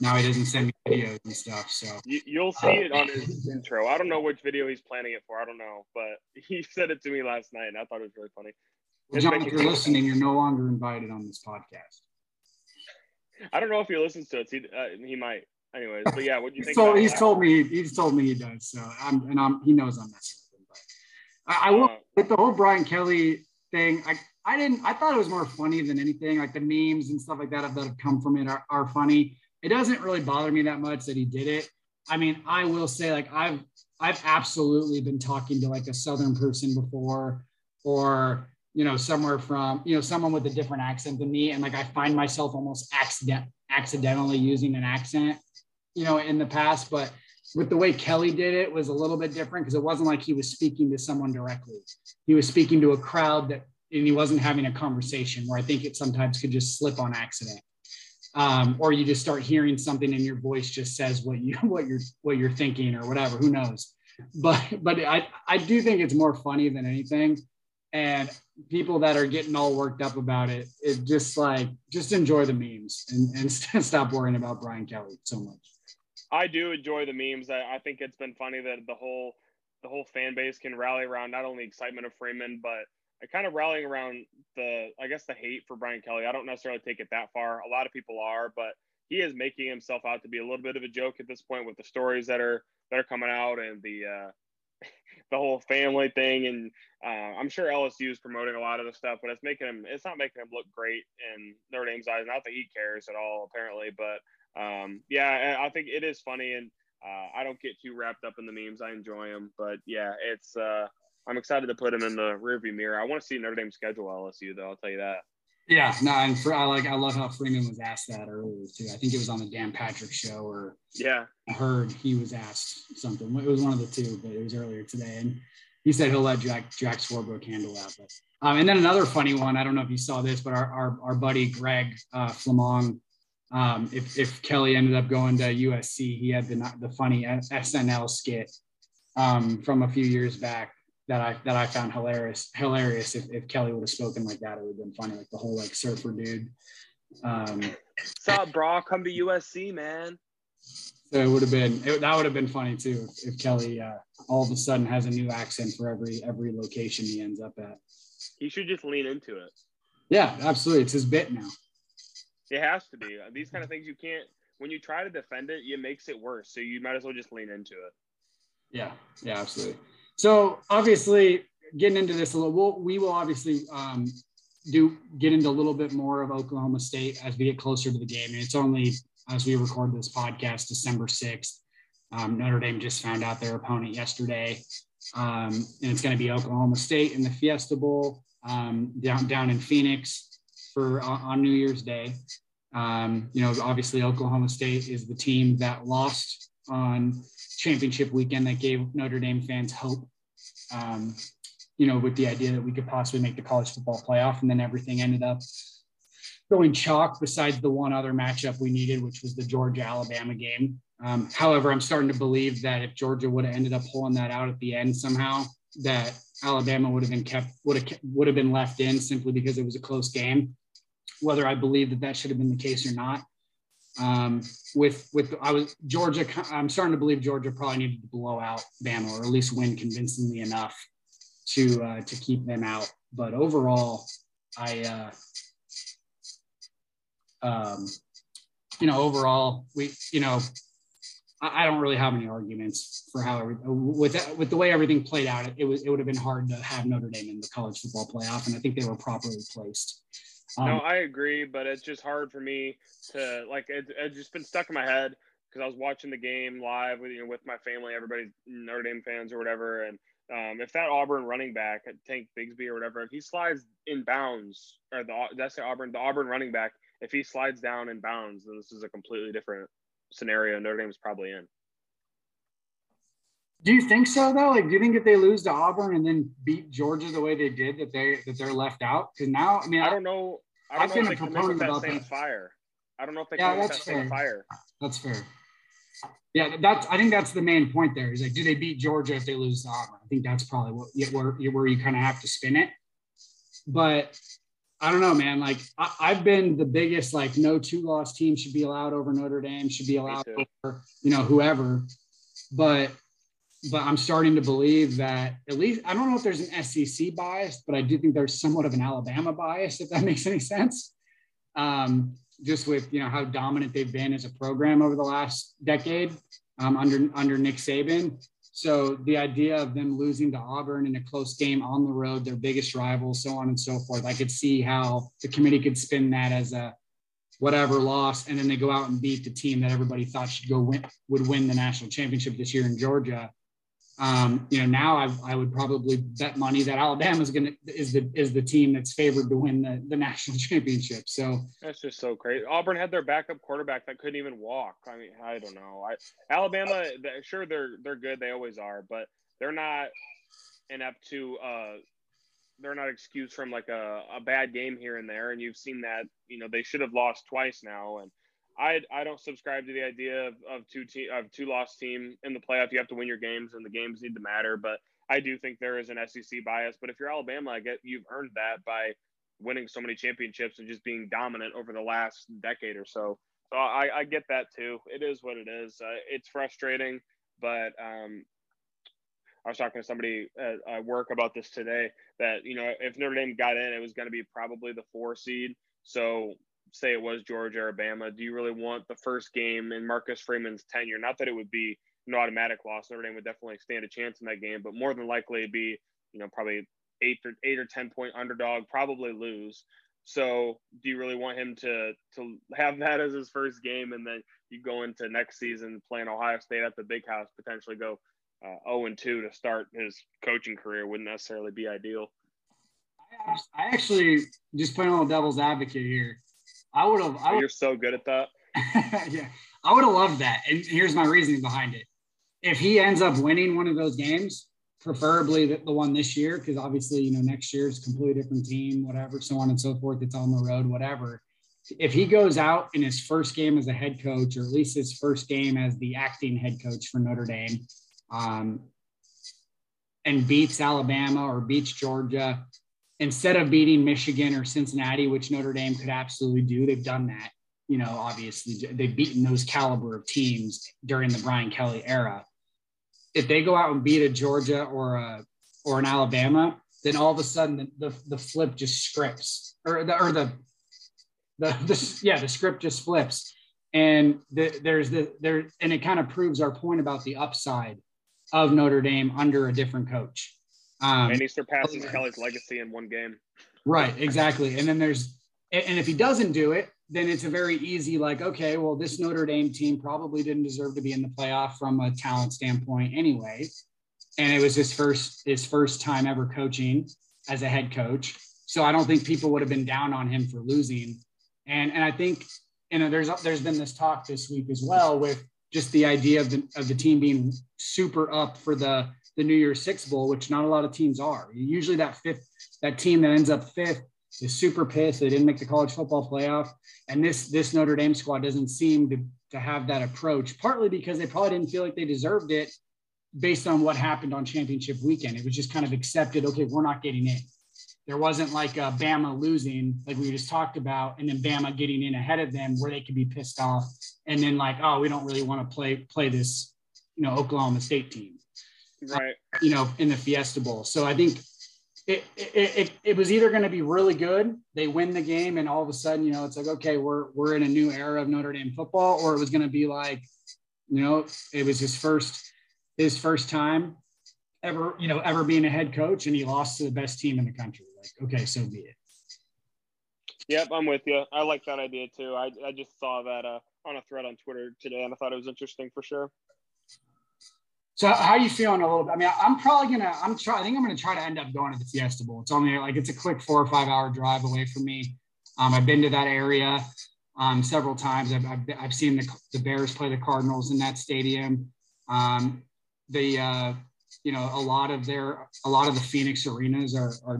now he doesn't send me videos and stuff. So You, you'll see it on his intro. I don't know which video he's planning it for. I don't know, but he said it to me last night, and I thought it was really funny. well, John, if you're listening, you're no longer invited on this podcast. I don't know if he listens to it. He, uh, he might. Anyways, but yeah, what do you think? about he's that? told me he's told me he does. So I'm and I'm he knows I'm messing with him. But I, I will Uh, with the whole Brian Kelly thing. I I didn't I thought it was more funny than anything. Like the memes and stuff like that that have come from it are, are funny. It doesn't really bother me that much that he did it. I mean, I will say like I've I've absolutely been talking to like a southern person before or you know somewhere from you know someone with a different accent than me and like I find myself almost accident accidentally using an accent you know in the past but with the way Kelly did it was a little bit different because it wasn't like he was speaking to someone directly. He was speaking to a crowd that and he wasn't having a conversation where I think it sometimes could just slip on accident. Um, or you just start hearing something and your voice just says what you what you're what you're thinking or whatever who knows? But but I I do think it's more funny than anything and people that are getting all worked up about it it just like just enjoy the memes and, and stop worrying about Brian Kelly so much I do enjoy the memes. I, I think it's been funny that the whole the whole fan base can rally around not only excitement of Freeman, but kind of rallying around the I guess the hate for Brian Kelly. I don't necessarily take it that far. A lot of people are, but he is making himself out to be a little bit of a joke at this point with the stories that are that are coming out and the uh, the whole family thing. And uh, I'm sure LSU is promoting a lot of the stuff, but it's making him it's not making him look great in Notre Dame's eyes. Not that he cares at all, apparently, but um, yeah, I think it is funny and. Uh, I don't get too wrapped up in the memes. I enjoy them, but yeah, it's uh, I'm excited to put him in the rearview mirror. I want to see Notre Dame schedule LSU though. I'll tell you that. Yeah, no, and for, I like I love how Freeman was asked that earlier too. I think it was on the Dan Patrick show, or yeah, I heard he was asked something. It was one of the two, but it was earlier today, and he said he'll let Jack Jack Swarbrick handle that. But um, and then another funny one. I don't know if you saw this, but our our, our buddy Greg uh, Flammang, um, if if Kelly ended up going to USC, he had the the funny SNL skit um, from a few years back that I that I found hilarious. Hilarious. If, if Kelly would have spoken like that, it would have been funny. Like the whole like surfer dude. Um, What's up, bro? Come to USC, man. So it would have been it, that would have been funny too if, if Kelly uh, all of a sudden has a new accent for every every location he ends up at. He should just lean into it. Yeah, absolutely. It's his bit now. It has to be. These kind of things you can't when you try to defend it, it makes it worse. So you might as well just lean into it. Yeah, yeah, absolutely. So obviously, getting into this a little, we'll, we will obviously um, do get into a little bit more of Oklahoma State as we get closer to the game. And it's only as we record this podcast, December sixth. Um, Notre Dame just found out their opponent yesterday, um, and it's going to be Oklahoma State in the Fiesta Bowl um, down down in Phoenix for on, on New Year's Day. Um, you know, obviously Oklahoma State is the team that lost on championship weekend that gave Notre Dame fans hope. Um, you know, with the idea that we could possibly make the college football playoff, and then everything ended up going chalk. Besides the one other matchup we needed, which was the Georgia Alabama game. Um, however, I'm starting to believe that if Georgia would have ended up pulling that out at the end somehow, that Alabama would have been kept would have would have been left in simply because it was a close game. Whether I believe that that should have been the case or not, um, with with I was Georgia. I'm starting to believe Georgia probably needed to blow out Bama or at least win convincingly enough to uh, to keep them out. But overall, I uh, um, you know overall we you know I, I, don't really have any arguments for how with that, with the way everything played out. It, it was it would have been hard to have Notre Dame in the college football playoff, and I think they were properly placed. Um, no, I agree, but it's just hard for me to like. It, it's just been stuck in my head because I was watching the game live with you know with my family, everybody's Notre Dame fans or whatever, and um, if that Auburn running back, Tank Bigsby or whatever, if he slides in bounds, or the that's the Auburn, the Auburn running back, if he slides down in bounds, then this is a completely different scenario Notre Dame's probably in. Do you think so though? Like, do you think if they lose to Auburn and then beat Georgia the way they did, that they that they're left out? Because now, I mean, I don't know. I don't I've know if they with that same that. fire. I don't know if they yeah, come with that fair. same fire. That's fair. Yeah, that's. I think that's the main point there. Is like, do they beat Georgia if they lose to Auburn? I think that's probably what where where you kind of have to spin it. But I don't know, man. Like I, have been the biggest like no two loss team should be allowed over Notre Dame, should be allowed over you know whoever. But but I'm starting to believe that at least I don't know if there's an SEC bias, but I do think there's somewhat of an Alabama bias, if that makes any sense. Um, just with you know how dominant they've been as a program over the last decade um, under under Nick Saban. So the idea of them losing to Auburn in a close game on the road, their biggest rival, so on and so forth, I could see how the committee could spin that as a whatever loss, and then they go out and beat the team that everybody thought should go win would win the national championship this year in Georgia. Um, you know, now I, I would probably bet money that Alabama is going to is the is the team that's favored to win the, the national championship. So that's just so crazy. Auburn had their backup quarterback that couldn't even walk. I mean, I don't know. I Alabama, sure they're they're good. They always are, but they're not inept to. Uh, they're not excused from like a, a bad game here and there. And you've seen that. You know, they should have lost twice now, and I I don't subscribe to the idea of, of two te- of two loss team in the playoff. You have to win your games, and the games need to matter. But I do think there is an SEC bias. But if you're Alabama, I get you've earned that by winning so many championships and just being dominant over the last decade or so. So I, I get that too. It is what it is. Uh, it's frustrating, but um, I was talking to somebody at work about this today. That you know, if Notre Dame got in, it was going to be probably the four seed. So say it was Georgia or Alabama, do you really want the first game in Marcus Freeman's tenure? Not that it would be an automatic loss. Notre Dame would definitely stand a chance in that game, but more than likely it'd be, you know, probably eight or eight or ten point underdog, probably lose. So do you really want him to to have that as his first game and then you go into next season playing Ohio State at the big house, potentially go uh, 0 and 2 to start his coaching career wouldn't necessarily be ideal. I actually just playing on the devil's advocate here. I would have. Oh, you're so good at that. yeah, I would have loved that, and here's my reasoning behind it. If he ends up winning one of those games, preferably the, the one this year, because obviously you know next year is a completely different team, whatever, so on and so forth. It's on the road, whatever. If he goes out in his first game as a head coach, or at least his first game as the acting head coach for Notre Dame, um, and beats Alabama or beats Georgia, instead of beating Michigan or Cincinnati, which Notre Dame could absolutely do, they've done that. You know, obviously they've beaten those caliber of teams during the Brian Kelly era. If they go out and beat a Georgia or a or an Alabama, then all of a sudden the, the, the flip just scripts or the or the the, the yeah the script just flips and the, there's the there and it kind of proves our point about the upside of Notre Dame under a different coach. Um, and he surpasses Kelly's legacy in one game. Right, exactly. And then there's, and if he doesn't do it, then it's a very easy, like, okay, well, this Notre Dame team probably didn't deserve to be in the playoff from a talent standpoint anyway. And it was his first, his first time ever coaching as a head coach. So I don't think people would have been down on him for losing. And, and I think, you know, there's, there's been this talk this week as well with just the idea of the, of the team being super up for the the New Year's Six Bowl, which not a lot of teams are. Usually that fifth, that team that ends up fifth is super pissed they didn't make the college football playoff. And this this Notre Dame squad doesn't seem to, to have that approach, partly because they probably didn't feel like they deserved it based on what happened on championship weekend. It was just kind of accepted, okay, we're not getting in. There wasn't like a Bama losing, like we just talked about, and then Bama getting in ahead of them where they could be pissed off. And then like, oh, we don't really want to play play this, you know, Oklahoma State team right? You know, in the Fiesta Bowl. So I think it it, it, it was either going to be really good, they win the game, and all of a sudden, you know, it's like okay, we're we're in a new era of Notre Dame football, or it was going to be like, you know, it was his first his first time ever, you know, ever being a head coach, and he lost to the best team in the country. Like, okay, so be it. Yep, I'm with you. I like that idea too. I, I just saw that uh, on a thread on Twitter today, and I thought it was interesting for sure. So how are you feeling a little bit? I mean, I'm probably gonna. I'm try. I think I'm gonna try to end up going to the Fiesta Bowl. It's only like it's a quick four or five hour drive away from me. Um, I've been to that area um, several times. I've, I've, I've seen the, the Bears play the Cardinals in that stadium. Um, the uh, you know a lot of their a lot of the Phoenix arenas are, are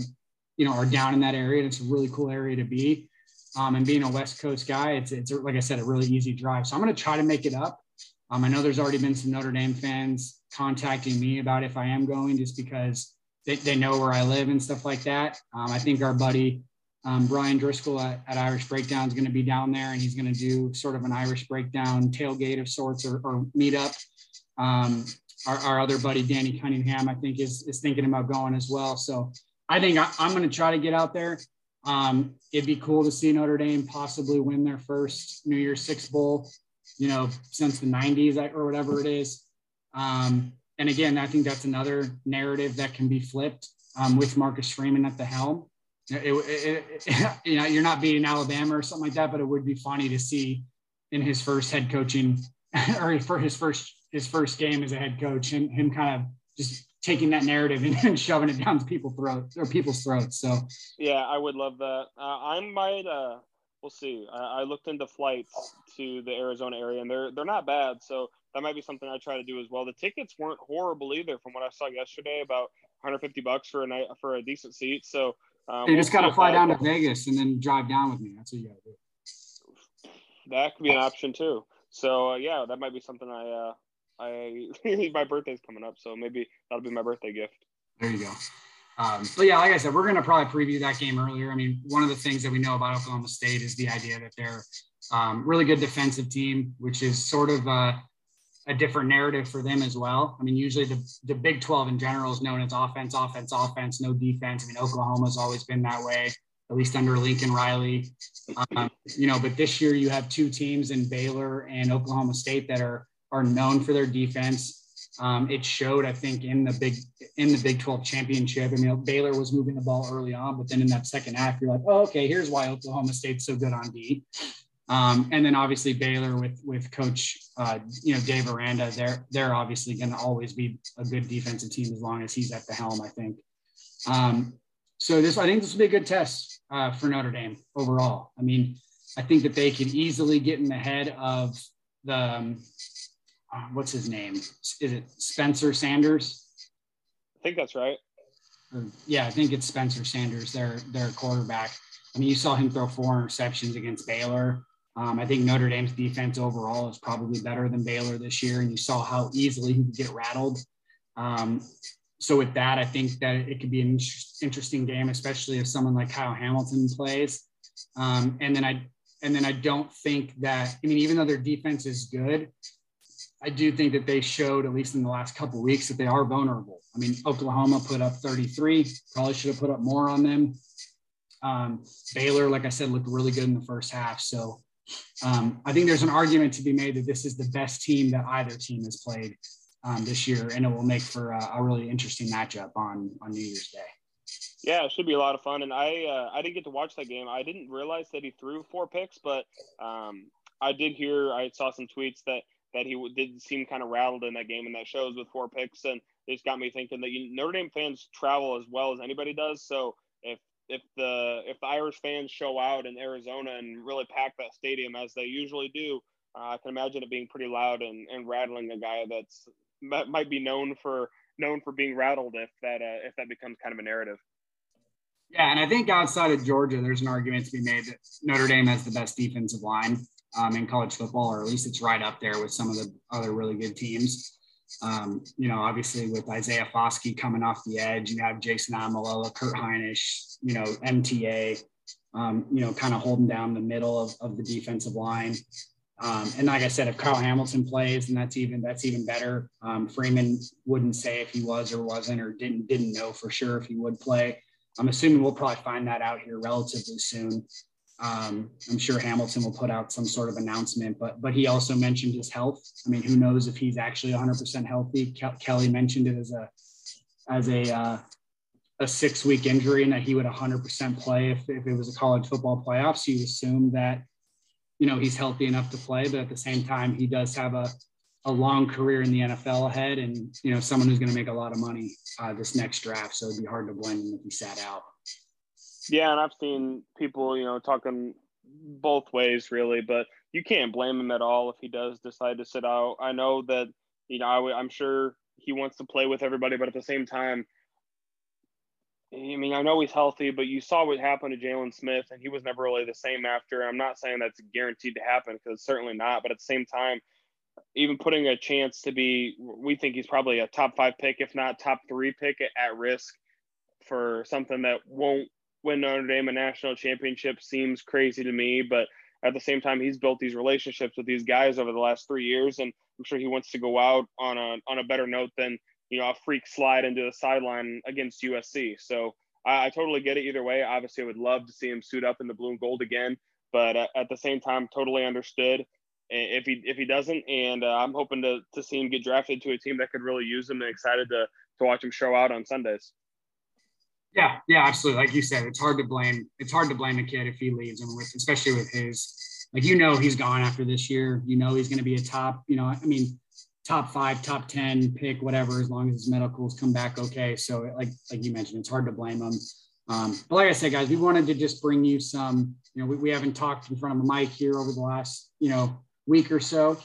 you know are down in that area, and it's a really cool area to be. Um, and being a West Coast guy, it's it's like I said, a really easy drive. So I'm gonna try to make it up. Um, I know there's already been some Notre Dame fans contacting me about if I am going, just because they, they know where I live and stuff like that. Um, I think our buddy um, Bryan Driskell at, at, Irish Breakdown is going to be down there, and he's going to do sort of an Irish Breakdown tailgate of sorts or, or meetup. Um, our, our, other buddy Danny Cunningham, I think, is is thinking about going as well. So I think I, am going to try to get out there. Um, it'd be cool to see Notre Dame possibly win their first New Year's Six bowl you know, since the 90s or whatever it is. Um, and again, I think that's another narrative that can be flipped um, with Marcus Freeman at the helm. It, it, it, you know, you're not beating Alabama or something like that, but it would be funny to see in his first head coaching or for his first his first game as a head coach, him, him kind of just taking that narrative and, and shoving it down people's throats or people's throats. So yeah, I would love that. Uh, I might uh, we'll see. I, I, looked into flights to the Arizona area, and they're they're not bad. So that might be something I try to do as well. The tickets weren't horrible either, from what I saw yesterday. About 150 bucks for a night for a decent seat. So um, you we'll just got to fly down to Vegas and then drive down with me. That's what you got to do. That could be an option too. So uh, yeah, that might be something I. Uh, I my birthday's coming up, so maybe that'll be my birthday gift. There you go. Um, but yeah, like I said, we're going to probably preview that game earlier. I mean, one of the things that we know about Oklahoma State is the idea that they're um, really good defensive team, which is sort of a, a, different narrative for them as well. I mean, usually the, the Big 12 in general is known as offense, offense, offense, no defense. I mean, Oklahoma's always been that way. at least under Lincoln Riley. Um, you know, but this year you have two teams in Baylor and Oklahoma State that are are known for their defense. Um, it showed, I think, in the big in the Big 12 championship. I mean, Baylor was moving the ball early on, but then in that second half, you're like, oh, okay, here's why Oklahoma State's so good on D. Um, and then obviously Baylor with with Coach uh, you know Dave Aranda, they're they're obviously going to always be a good defensive team as long as he's at the helm. I think. Um, so this, I think this will be a good test uh, for Notre Dame overall. I mean, I think that they could easily get in the head of the um, uh, what's his name? Is it Spencer Sanders? I think that's right. Or, yeah, I think it's Spencer Sanders, their their quarterback. I mean, you saw him throw four interceptions against Baylor. Um, I think Notre Dame's defense overall is probably better than Baylor this year, and you saw how easily he could get rattled. Um, so with that, I think that it could be an interesting game, especially if someone like Kyle Hamilton plays. Um, and then I and then I don't think that I mean, even though their defense is good, I do think that they showed at least in the last couple weeks that they are vulnerable. I mean, Oklahoma put up 33, probably should have put up more on them. Um, Baylor, like I said, looked really good in the first half. So um, I think there's an argument to be made that this is the best team that either team has played um, this year, and it will make for a, a, really interesting matchup on on New Year's Day. Yeah, it should be a lot of fun. And I uh, I didn't get to watch that game. I didn't realize that he threw four picks, but um, I did hear I saw some tweets that that he did seem kind of rattled in that game, and that shows with four picks. And it's got me thinking that you, Notre Dame fans travel as well as anybody does. So if if the if the Irish fans show out in Arizona and really pack that stadium as they usually do, uh, I can imagine it being pretty loud and, and rattling a guy that's might be known for known for being rattled if that uh, if that becomes kind of a narrative. Yeah, and I think outside of Georgia, there's an argument to be made that Notre Dame has the best defensive line um, in college football, or at least it's right up there with some of the other really good teams. Um, you know, obviously with Isaiah Foskey coming off the edge, you have Jayson Ademilola, Kurt Hinish, you know, MTA, um, you know, kind of holding down the middle of, of the defensive line. Um, and like I said, if Kyle Hamilton plays, and that's even that's even better. Um, Freeman wouldn't say if he was or wasn't, or didn't didn't know for sure if he would play. I'm assuming we'll probably find that out here relatively soon. Um, I'm sure Hamilton will put out some sort of announcement, but but he also mentioned his health. I mean, who knows if he's actually 100% healthy? Ke- Kelly mentioned it as a as a uh, a six week injury and that he would 100% play if, if it was a college football playoffs. You assume that you know he's healthy enough to play, but at the same time, he does have a a long career in the NFL ahead, and you know someone who's going to make a lot of money uh, this next draft. So it'd be hard to blame him if he sat out. Yeah, and I've seen people, you know, talking both ways really, but you can't blame him at all if he does decide to sit out. I know that, you know, I, I'm sure he wants to play with everybody, but at the same time, I mean, I know he's healthy, but you saw what happened to Jaylon Smith, and he was never really the same after. I'm not saying that's guaranteed to happen because it's certainly not, but at the same time, even putting a chance to be, we think he's probably a top five pick, if not top three pick at risk for something that won't win Notre Dame a national championship seems crazy to me, but at the same time, he's built these relationships with these guys over the last three years, and I'm sure he wants to go out on a on a better note than you know a freak slide into the sideline against USC. So I, I totally get it either way. Obviously, I would love to see him suit up in the blue and gold again, but uh, at the same time, totally understood if he if he doesn't. And uh, I'm hoping to to see him get drafted to a team that could really use him, and excited to to watch him show out on Sundays. Yeah, yeah, absolutely. Like you said, it's hard to blame. It's hard to blame a kid if he leaves, with especially with his, like you know, he's gone after this year. You know, he's going to be a top. You know, I mean, top five, top ten pick, whatever, as long as his medicals come back okay. So, like like you mentioned, it's hard to blame him. Um, but like I said, guys, we wanted to just bring you some. You know, we, we haven't talked in front of a mic here over the last you know week or so.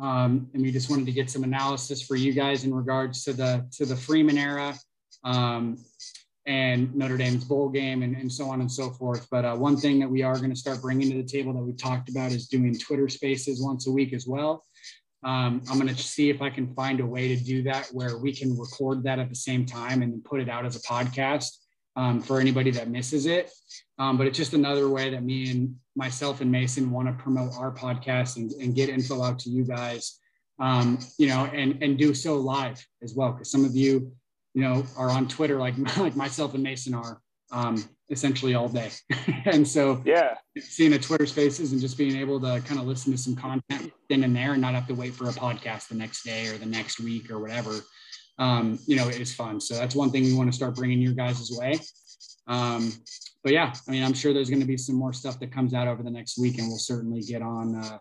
Um, and we just wanted to get some analysis for you guys in regards to the to the Freeman era, um, and Notre Dame's bowl game and, and so on and so forth. But uh, one thing that we are going to start bringing to the table that we talked about is doing Twitter spaces once a week as well. Um, I'm going to see if I can find a way to do that where we can record that at the same time and put it out as a podcast um, for anybody that misses it. Um, but it's just another way that me and myself and Mason want to promote our podcast and, and get info out to you guys, um, you know, and, and do so live as well. Because some of you, you know, are on Twitter like like myself and Mason are. um, essentially all day. and so yeah, seeing a Twitter Spaces and just being able to kind of listen to some content then and there, and not have to wait for a podcast the next day or the next week or whatever. Um, you know, it is fun. So that's one thing we want to start bringing your guys' way. Um, but yeah, I mean, I'm sure there's going to be some more stuff that comes out over the next week, and we'll certainly get on uh,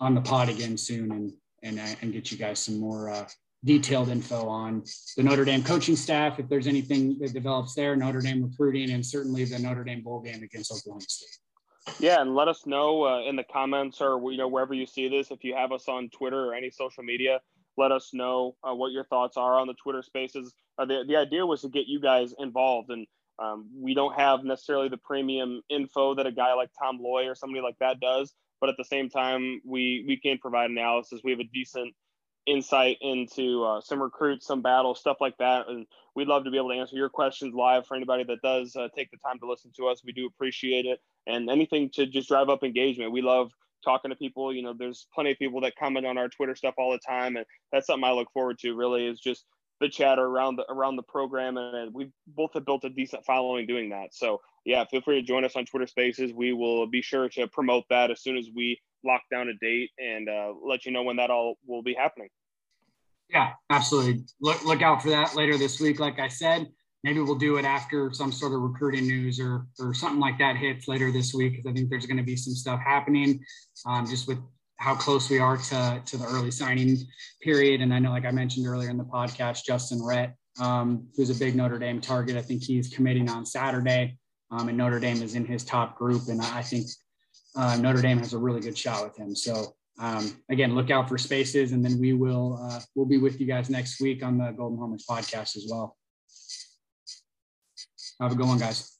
on the pod again soon and and uh, and get you guys some more uh, detailed info on the Notre Dame coaching staff, if there's anything that develops there, Notre Dame recruiting, and certainly the Notre Dame bowl game against Oklahoma State. Yeah, and let us know uh, in the comments or you know wherever you see this. If you have us on Twitter or any social media, let us know uh, what your thoughts are on the Twitter Spaces. Uh, the the idea was to get you guys involved, and um, we don't have necessarily the premium info that a guy like Tom Loy or somebody like that does, but at the same time, we we can provide analysis. We have a decent insight into uh, some recruits, some battles, stuff like that. And we'd love to be able to answer your questions live for anybody that does uh, take the time to listen to us. We do appreciate it. And anything to just drive up engagement. We love talking to people. You know, there's plenty of people that comment on our Twitter stuff all the time. And that's something I look forward to really is just the chatter around the around the program and we both have built a decent following doing that so yeah feel free to join us on twitter spaces we will be sure to promote that as soon as we lock down a date and uh, let you know when that all will be happening. Yeah, absolutely. Look look out for that later this week. Like I said, maybe we'll do it after some sort of recruiting news or or something like that hits later this week because I think there's going to be some stuff happening, um, just with how close we are to to the early signing period. And I know, like I mentioned earlier in the podcast, Justin Rhett, um, who's a big Notre Dame target, I think he's committing on Saturday, um, and Notre Dame is in his top group, and I think uh, Notre Dame has a really good shot with him. So um, again, look out for spaces, and then we will uh, we'll be with you guys next week on the Golden Domers podcast as well. Have a good one, guys.